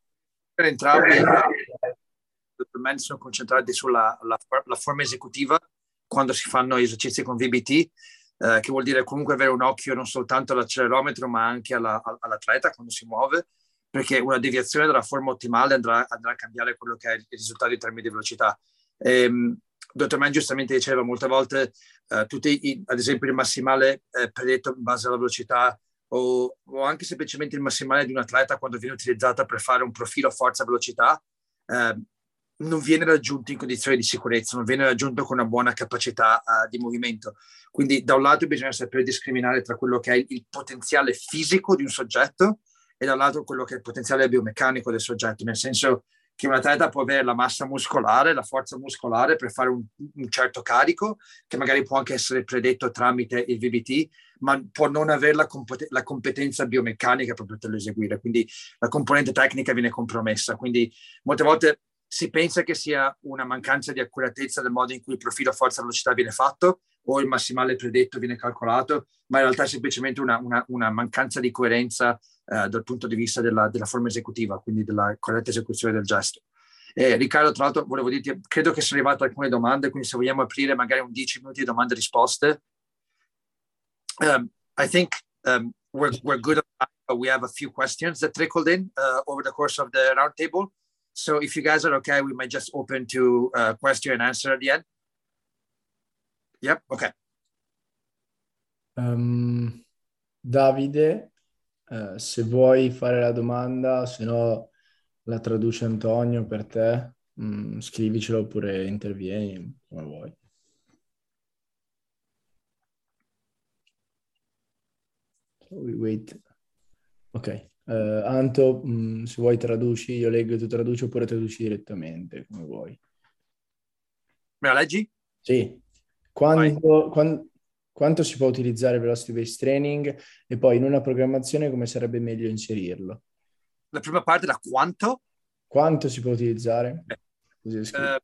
B: per entrambi, per me sono concentrati sulla la, la forma esecutiva quando si fanno esercizi con VBT, eh, che vuol dire comunque avere un occhio non soltanto all'accelerometro ma anche alla, all'atleta quando si muove perché una deviazione dalla forma ottimale andrà, andrà a cambiare quello che è il risultato in termini di velocità. Ehm, dottor Mann giustamente diceva molte volte, eh, tutti i, ad esempio il massimale eh, predetto in base alla velocità o, o, anche semplicemente il massimale di un atleta quando viene utilizzata per fare un profilo forza-velocità, eh, non viene raggiunto in condizioni di sicurezza, non viene raggiunto con una buona capacità uh, di movimento. Quindi da un lato bisogna sapere discriminare tra quello che è il, il potenziale fisico di un soggetto e dall'altro quello che è il potenziale biomeccanico del soggetto, nel senso che un atleta può avere la massa muscolare, la forza muscolare per fare un, un, certo carico, che magari può anche essere predetto tramite il VBT, ma può non avere la, compet- la competenza biomeccanica per poterlo eseguire. Quindi la componente tecnica viene compromessa. Quindi molte volte si pensa che sia una mancanza di accuratezza del modo in cui il profilo forza-velocità viene fatto o il massimale predetto viene calcolato, ma in realtà è semplicemente una, una, una mancanza di coerenza eh, dal punto di vista della, della, forma esecutiva, quindi della corretta esecuzione del gesto. Eh, Riccardo, tra l'altro, volevo dirti, credo che siano arrivate alcune domande, quindi se vogliamo aprire magari un 10 minuti di domande e risposte. Um, I think um, we're, we're good but we have a few questions that trickled in uh, over the course of the roundtable. So if you guys are okay, we might just open to uh, question and answer at the end. Yep, okay.
A: Um, Davide Eh, se vuoi fare la domanda, se no la traduce Antonio per te, mm, scrivicelo oppure intervieni come vuoi. we wait. Ok, uh, Anto, mh, mm, se vuoi traduci, io leggo e tu traduci oppure traduci direttamente, come vuoi.
B: Me la leggi?
A: Sì. Quando, quando, quanto si può utilizzare Velocity Based Training e poi in una programmazione come sarebbe meglio inserirlo.
B: La prima parte da quanto?
A: Quanto si può utilizzare? Uh,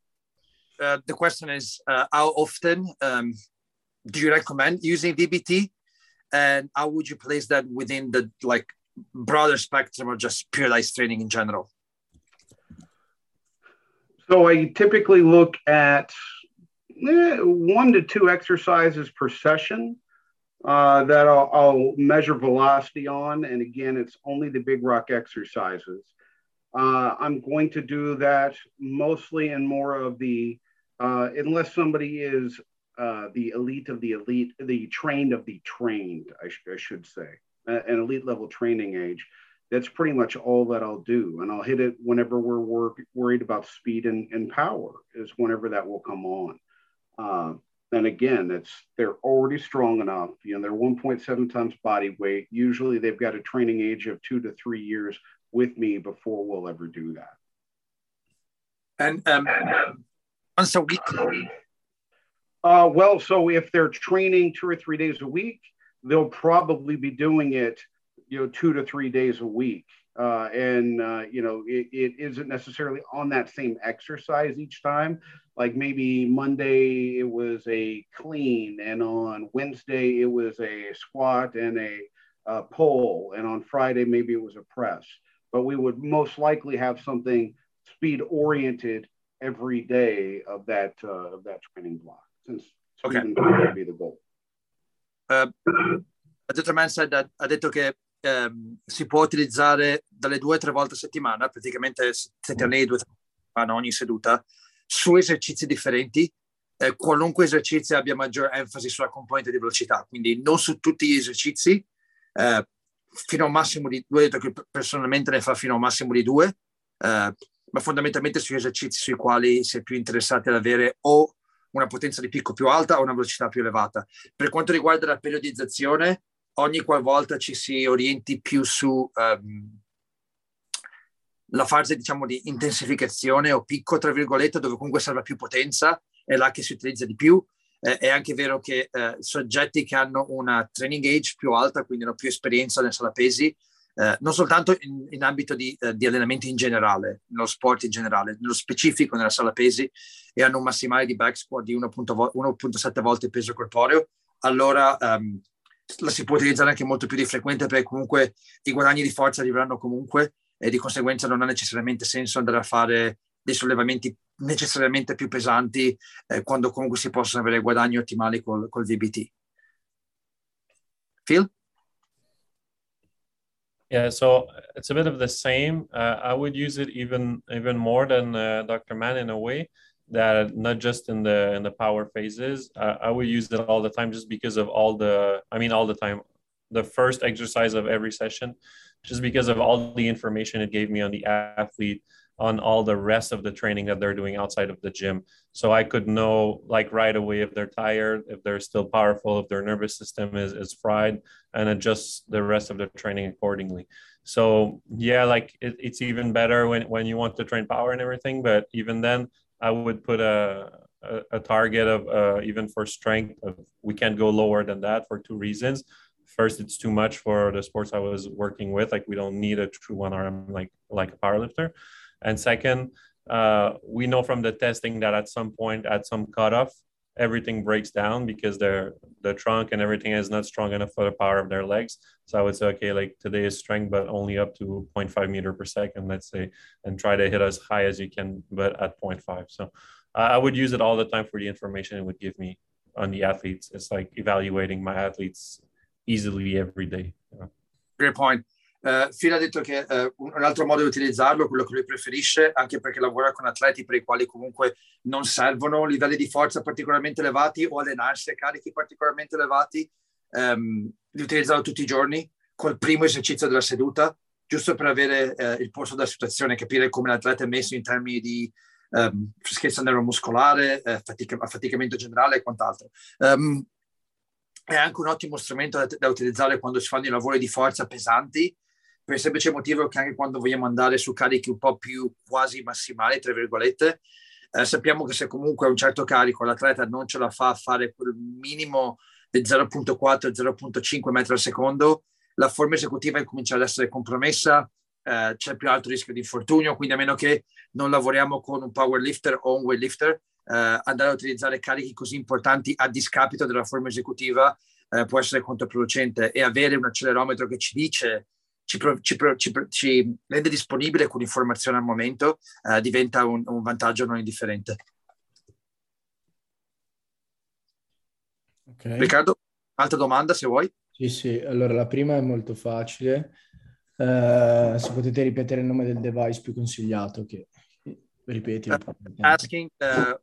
B: uh, the question is uh, how often um, do you recommend using VBT and how would you place that within the like broader spectrum or just periodized training in general?
C: So I typically look at eh, one to two exercises per session uh, that I'll, I'll, measure velocity on. And again, it's only the big rock exercises. Uh, I'm going to do that mostly in more of the, uh, unless somebody is uh, the elite of the elite, the trained of the trained, I, sh- I should say, an elite level training age. That's pretty much all that I'll do. And I'll hit it whenever we're wor- worried about speed and, and power, is whenever that will come on. Uh, and again, it's they're already strong enough. You know, they're 1.7 times body weight. Usually, they've got a training age of two to three years with me before we'll ever do that.
B: And um, once a week.
C: Uh, well, so if they're training two or three days a week, they'll probably be doing it, you know, two to three days a week. Uh, and uh, you know it, it isn't necessarily on that same exercise each time like maybe monday it was a clean and on wednesday it was a squat and a, a pull and on friday maybe it was a press but we would most likely have something speed oriented every day of that uh, of that training block since speed okay. would be the goal
B: uh, a said that ha detto che ehm, si può utilizzare dalle due o tre volte a settimana, praticamente settimane due settimane ogni seduta, su esercizi differenti, eh, qualunque esercizio abbia maggior enfasi sulla componente di velocità, quindi non su tutti gli esercizi, eh, fino a un massimo di due, detto che personalmente ne fa fino a un massimo di due, eh, ma fondamentalmente sugli esercizi sui quali si è più interessati ad avere o una potenza di picco più alta o una velocità più elevata. Per quanto riguarda la periodizzazione, ogni qualvolta ci si orienti più su um, la fase diciamo di intensificazione o picco tra virgolette dove comunque serve più potenza è là che si utilizza di più eh, è anche vero che eh, soggetti che hanno una training age più alta quindi hanno più esperienza nella sala pesi eh, non soltanto in, in ambito di, eh, di, allenamenti in generale, nello sport in generale, nello specifico nella sala pesi e hanno un massimale di back squat di 1.7 volte il peso corporeo, allora um, la si può utilizzare anche molto più di frequente perché comunque i guadagni di forza arriveranno comunque e di conseguenza non ha necessariamente senso andare a fare dei sollevamenti necessariamente più pesanti eh, quando comunque si possono avere guadagni ottimali col, col VBT. Phil?
D: Yeah, so it's a bit of the same. Uh, I would use it even even more than uh, Dr. Mann in a way that not just in the in the power phases. Uh, I would use it all the time just because of all the. I mean, all the time. The first exercise of every session, just because of all the information it gave me on the athlete, on all the rest of the training that they're doing outside of the gym. So I could know like right away if they're tired, if they're still powerful, if their nervous system is, is fried, and adjust the rest of the training accordingly. So yeah, like it, it's even better when, when you want to train power and everything. But even then, I would put a, a, a target of uh, even for strength of we can't go lower than that for two reasons first it's too much for the sports i was working with like we don't need a true one RM like like a powerlifter and second, uh, we know from the testing that at some point, at some cutoff, everything breaks down because their the trunk and everything is not strong enough for the power of their legs. So I would say, okay, like today is strength, but only up to 0.5 meter per second, let's say, and try to hit as high as you can, but at 0.5. So I would use it all the time for the information it would give me on the athletes. It's like evaluating my athletes easily every day. You know?
B: Great point. Uh, Phil ha detto che uh, un altro modo di utilizzarlo, quello che lui preferisce, anche perché lavora con atleti per i quali comunque non servono livelli di forza particolarmente elevati o allenarsi a carichi particolarmente elevati, um, di utilizzarlo tutti i giorni col primo esercizio della seduta, giusto per avere uh, il polso della situazione, capire come l'atleta è messo in termini di um, freschezza neuromuscolare, fatica, affaticamento generale e quant'altro. Um, è anche un ottimo strumento da, da utilizzare quando si fanno i lavori di forza pesanti, per il semplice motivo che anche quando vogliamo andare su carichi un po' più quasi massimali, tra virgolette, eh, sappiamo che se comunque a un certo carico l'atleta non ce la fa a fare quel minimo del 0.4-0.5 metri al secondo, la forma esecutiva incomincia ad essere compromessa, eh, c'è più alto rischio di infortunio, quindi a meno che non lavoriamo con un powerlifter o un weightlifter, eh, andare a utilizzare carichi così importanti a discapito della forma esecutiva eh, può essere controproducente e avere un accelerometro che ci dice ci, ci, ci, ci, rende disponibile con informazione al momento, eh, diventa un, un, vantaggio non indifferente. Okay. Riccardo, altra domanda se vuoi.
A: Sì, sì, allora la prima è molto facile. Uh, se potete ripetere il nome del device più consigliato che ripeti. Uh,
B: asking uh,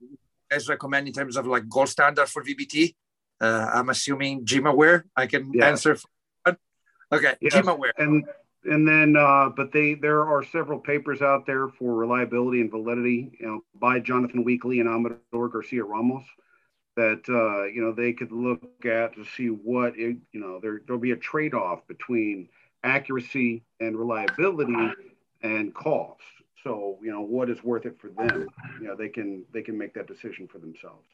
B: as recommend in terms of like gold standard for VBT. Uh, I'm assuming GymAware. I can yeah. answer. Okay, yes. GymAware.
C: And and then, uh, but they there are several papers out there for reliability and validity, you know, by Jonathon Weakley and Amador Garcia Ramos, that uh, you know they could look at to see what it, you know there there'll be a trade off between accuracy and reliability and cost. So you know what is worth it for them. You know they can they can make that decision for themselves.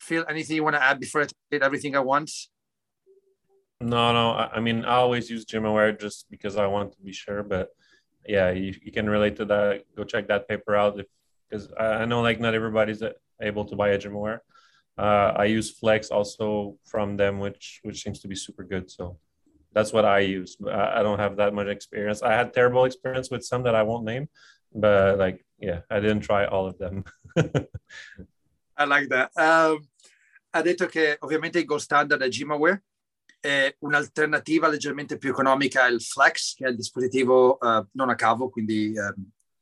B: Phil, anything you want to add before I did everything at once?
D: No, no. I, I mean, I always use GymAware just because I want to be sure. But yeah, you, you can relate to that. Go check that paper out because I, I know like not everybody's able to buy a GymAware. Uh, I use Flex also from them, which which seems to be super good. So that's what I use. I, I don't have that much experience. I had terrible experience with some that I won't name, but like yeah, I didn't try all of them.
B: I like that. Um, ha detto che ovviamente gold standard è GymAware Eh, un'alternativa leggermente più economica è il Flex, che è il dispositivo uh, non a cavo, quindi uh,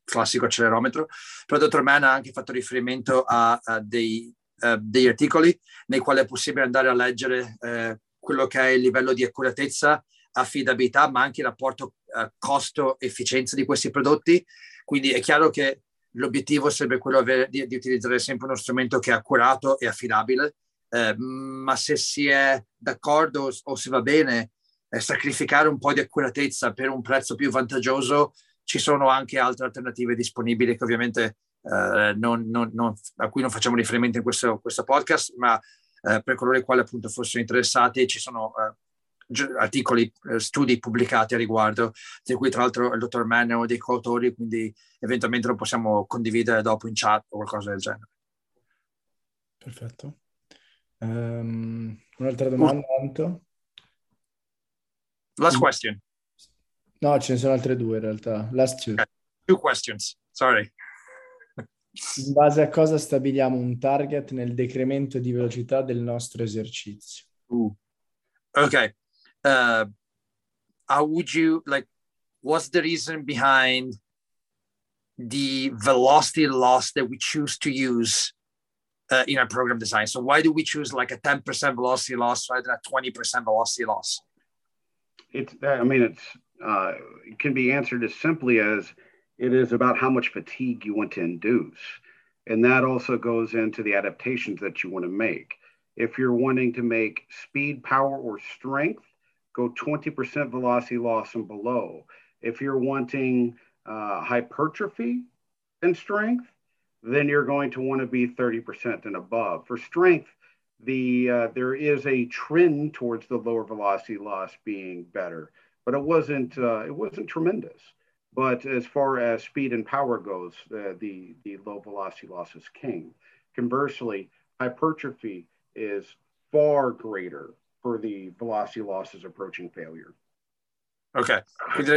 B: classico accelerometro. Però dottor Mann ha anche fatto riferimento a, a dei, uh, degli articoli nei quali è possibile andare a leggere quello che è il livello di accuratezza, affidabilità, ma anche il rapporto uh, costo-efficienza di questi prodotti. Quindi è chiaro che l'obiettivo sarebbe quello di, di, utilizzare sempre uno strumento che è accurato e affidabile, eh, ma se si è d'accordo o se va bene eh, sacrificare un po' di accuratezza per un prezzo più vantaggioso, ci sono anche altre alternative disponibili che ovviamente eh, non, non, non, a cui non facciamo riferimento in questo, questo podcast, ma eh, per coloro i quali appunto fossero interessati ci sono eh, articoli, studi pubblicati a riguardo, di cui tra l'altro il dottor Mann è uno dei coautori, quindi eventualmente lo possiamo condividere dopo in chat o qualcosa del genere.
A: Perfetto. Um, un'altra domanda, Anto?
B: Last question.
A: No, ce ne sono altre due in realtà. Last two. Okay.
B: Two questions. Sorry.
A: In base a cosa stabiliamo un target nel decremento di velocità del nostro esercizio?
B: Ooh. Okay. Uh, how would you like? What's the reason behind the velocity loss that we choose to use uh, in our program design? So why do we choose like a 10% velocity loss rather than a 20% velocity loss?
C: It's. I mean, it's. Uh, it can be answered as simply as it is about how much fatigue you want to induce. And that also goes into the adaptations that you want to make. If you're wanting to make speed, power, or strength, go 20% velocity loss and below. If you're wanting uh, hypertrophy and strength, then you're going to want to be 30% and above. For strength, the uh, there is a trend towards the lower velocity loss being better, but it wasn't uh, it wasn't tremendous. But as far as speed and power goes, uh, the, the low velocity loss is king. Conversely, hypertrophy is far greater for the velocity losses approaching failure.
B: Ok, quindi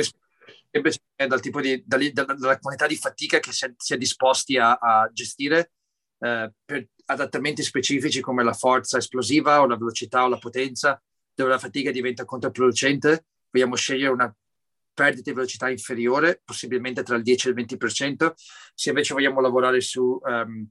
B: è dal tipo di, dalla, dalla quantità di fatica che si è, si è disposti a, a gestire eh, per adattamenti specifici come la forza esplosiva o la velocità o la potenza, dove la fatica diventa controproducente. Vogliamo scegliere una perdite di velocità inferiore, possibilmente tra il 10 e il 20%. Se invece vogliamo lavorare su um,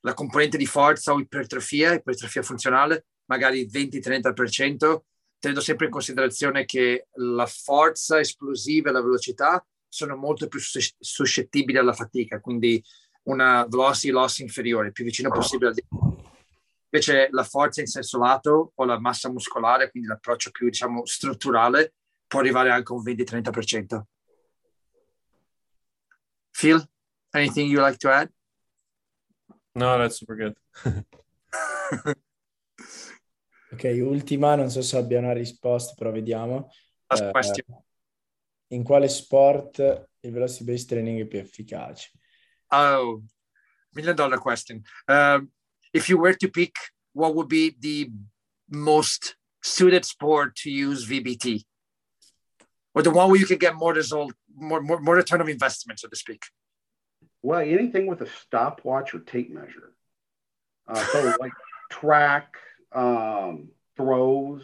B: la componente di forza o ipertrofia, ipertrofia funzionale, magari 20-30%, tenendo sempre in considerazione che la forza esplosiva e la velocità sono molto più suscettibili alla fatica, quindi una velocity loss inferiore, più vicino possibile al Invece la forza in senso lato o la massa muscolare, quindi l'approccio più diciamo strutturale, può arrivare anche a un 20-30%. Phil, anything you like to add?
D: No, that's super good.
A: ok, ultima, non so se abbia una risposta, però vediamo.
B: Last uh, question.
A: In quale sport il velocity based training è più efficace?
B: Oh, million dollar question. Uh, if you were to pick, what would be the most suited sport to use VBT? or the one where you can get more result, more, more, more return of investment, so to speak?
C: Well, anything with a stopwatch or tape measure. Uh, so like track, um, throws,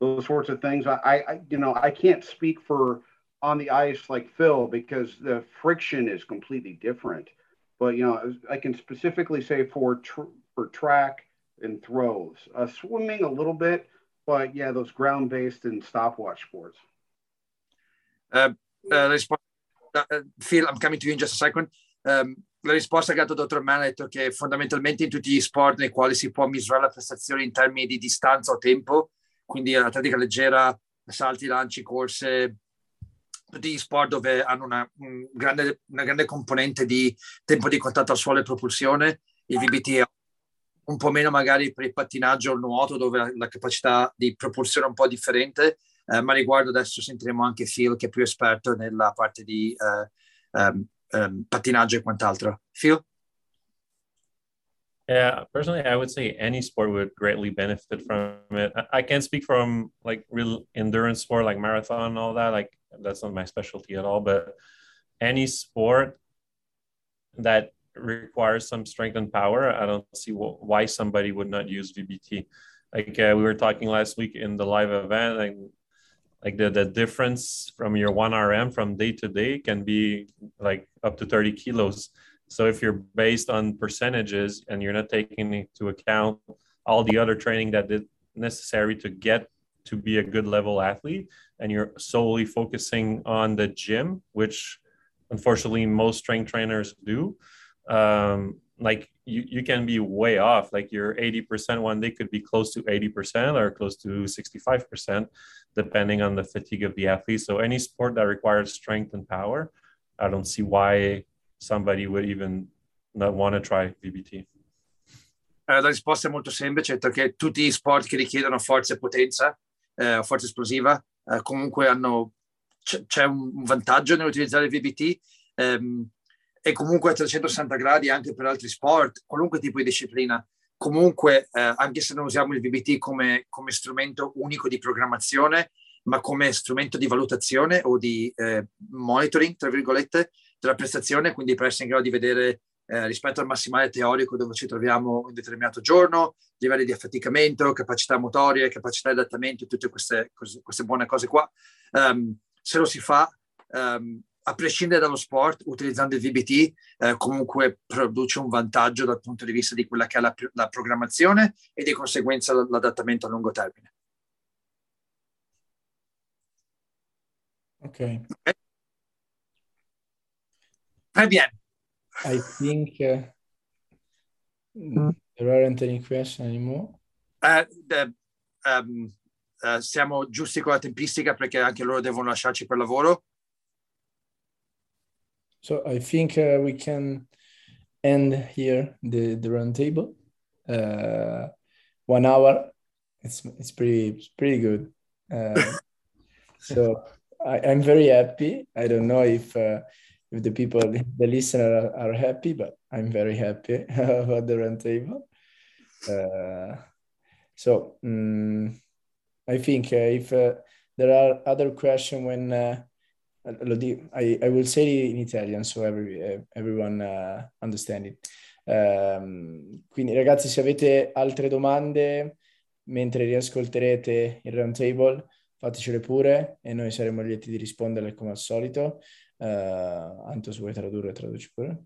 C: those sorts of things. I, I, you know, I can't speak for on the ice like Phil because the friction is completely different. But you know, I can specifically say for tr- for track and throws, uh, swimming a little bit, but yeah, those ground based and stopwatch sports.
B: Uh, uh, risposta, uh, Phil, I'm coming to you in just a second. Um, la risposta che ha dato il dottor Mann ha che fondamentalmente in tutti gli sport nei quali si può misurare la prestazione in termini di distanza o tempo, quindi atletica leggera, salti, lanci, corse, gli sport dove hanno una, un grande, una grande componente di tempo di contatto al suolo e propulsione, il VBT è un po' meno magari per il pattinaggio o il nuoto dove la, la capacità di propulsione è un po' differente, eh, ma riguardo adesso sentiremo anche Phil che è più esperto nella parte di uh, um, um, pattinaggio e quant'altro. Phil?
D: Yeah, personally, I would say any sport would greatly benefit from it. I can't speak from like real endurance sport like marathon and all that. Like that's not my specialty at all. But any sport that requires some strength and power, I don't see why somebody would not use VBT. Like uh, we were talking last week in the live event, and like the, the difference from your 1rm from day to day can be like up to 30 kilos so if you're based on percentages and you're not taking into account all the other training that is necessary to get to be a good level athlete and you're solely focusing on the gym, which unfortunately most strength trainers do, um, like you, you can be way off. Like you're 80% one day could be close to 80% or close to 65%, depending on the fatigue of the athlete. So any sport that requires strength and power, I don't see why somebody would even not want to try VBT.
B: Eh, la risposta è molto semplice, perché tutti gli sport che richiedono forza e potenza, eh, forza esplosiva, eh, comunque hanno, c- c'è un vantaggio nell'utilizzare il VBT ehm, e comunque a 360 gradi anche per altri sport, qualunque tipo di disciplina. Comunque, eh, anche se non usiamo il VBT come, come, strumento unico di programmazione, ma come strumento di valutazione o di eh, monitoring, tra virgolette, della prestazione, quindi per essere in grado di vedere eh, rispetto al massimale teorico dove ci troviamo in determinato giorno, livelli di affaticamento, capacità motorie, capacità di adattamento, tutte queste, queste buone cose qua. Um, se lo si fa, um, a prescindere dallo sport, utilizzando il VBT, eh, comunque produce un vantaggio dal punto di vista di quella che è la, la programmazione e di conseguenza l'adattamento a lungo termine.
A: Ok. okay.
B: Très bien.
A: I think uh, there aren't any questions anymore.
B: Uh, the, um, uh, siamo giusti con la tempistica perché anche loro devono lasciarci per lavoro.
A: So I think uh, we can end here the, the roundtable. Uh, one hour. It's it's pretty it's pretty good. Uh, so I, I'm very happy. I don't know if uh, if the people, the listener are, are happy, but I'm very happy about the roundtable. Uh, so um, I think uh, if uh, there are other questions when uh, I, I will say in Italian so every, uh, everyone uh, understand it. Um, quindi ragazzi se avete altre domande mentre riascolterete il roundtable fatecele pure e noi saremo lieti di risponderle come al solito. Uh, Anto, se vuoi tradurre, traduci pure.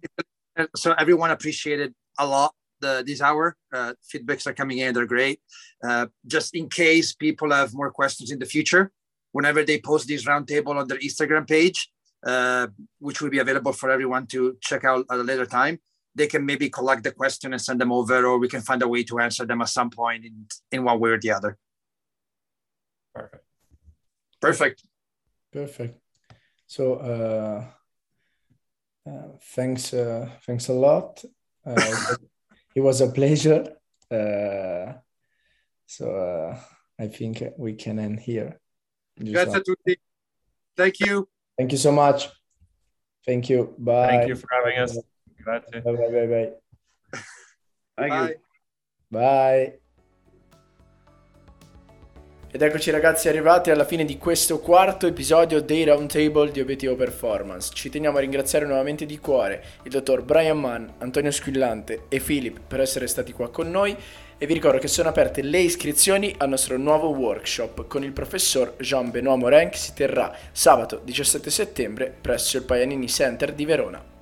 B: So everyone appreciated a lot the, this hour. Uh, feedbacks are coming in, they're great. Uh, just in case people have more questions in the future, whenever they post this roundtable on their Instagram page, uh, which will be available for everyone to check out at a later time, they can maybe collect the question and send them over, or we can find a way to answer them at some point in, in one way or the other.
D: Perfect.
B: Perfect.
A: Perfect. So uh, uh, thanks, uh, thanks a lot. Uh, it was a pleasure. Uh, so uh, I think we can end here.
B: Grazie a tutti. Thank you.
A: Thank you so much. Thank you. Bye.
D: Thank you for having us. Grazie.
A: Bye bye bye bye.
C: Thank
B: Bye.
C: you.
A: Bye. Ed eccoci ragazzi arrivati alla fine di questo quarto episodio dei Roundtable di Obiettivo Performance. Ci teniamo a ringraziare nuovamente di cuore il dottor Brian Mann, Antonio Squillante e Philip per essere stati qua con noi e vi ricordo che sono aperte le iscrizioni al nostro nuovo workshop con il professor Jean-Benoît Morin che si terrà sabato 17 settembre presso il Paganini Center di Verona.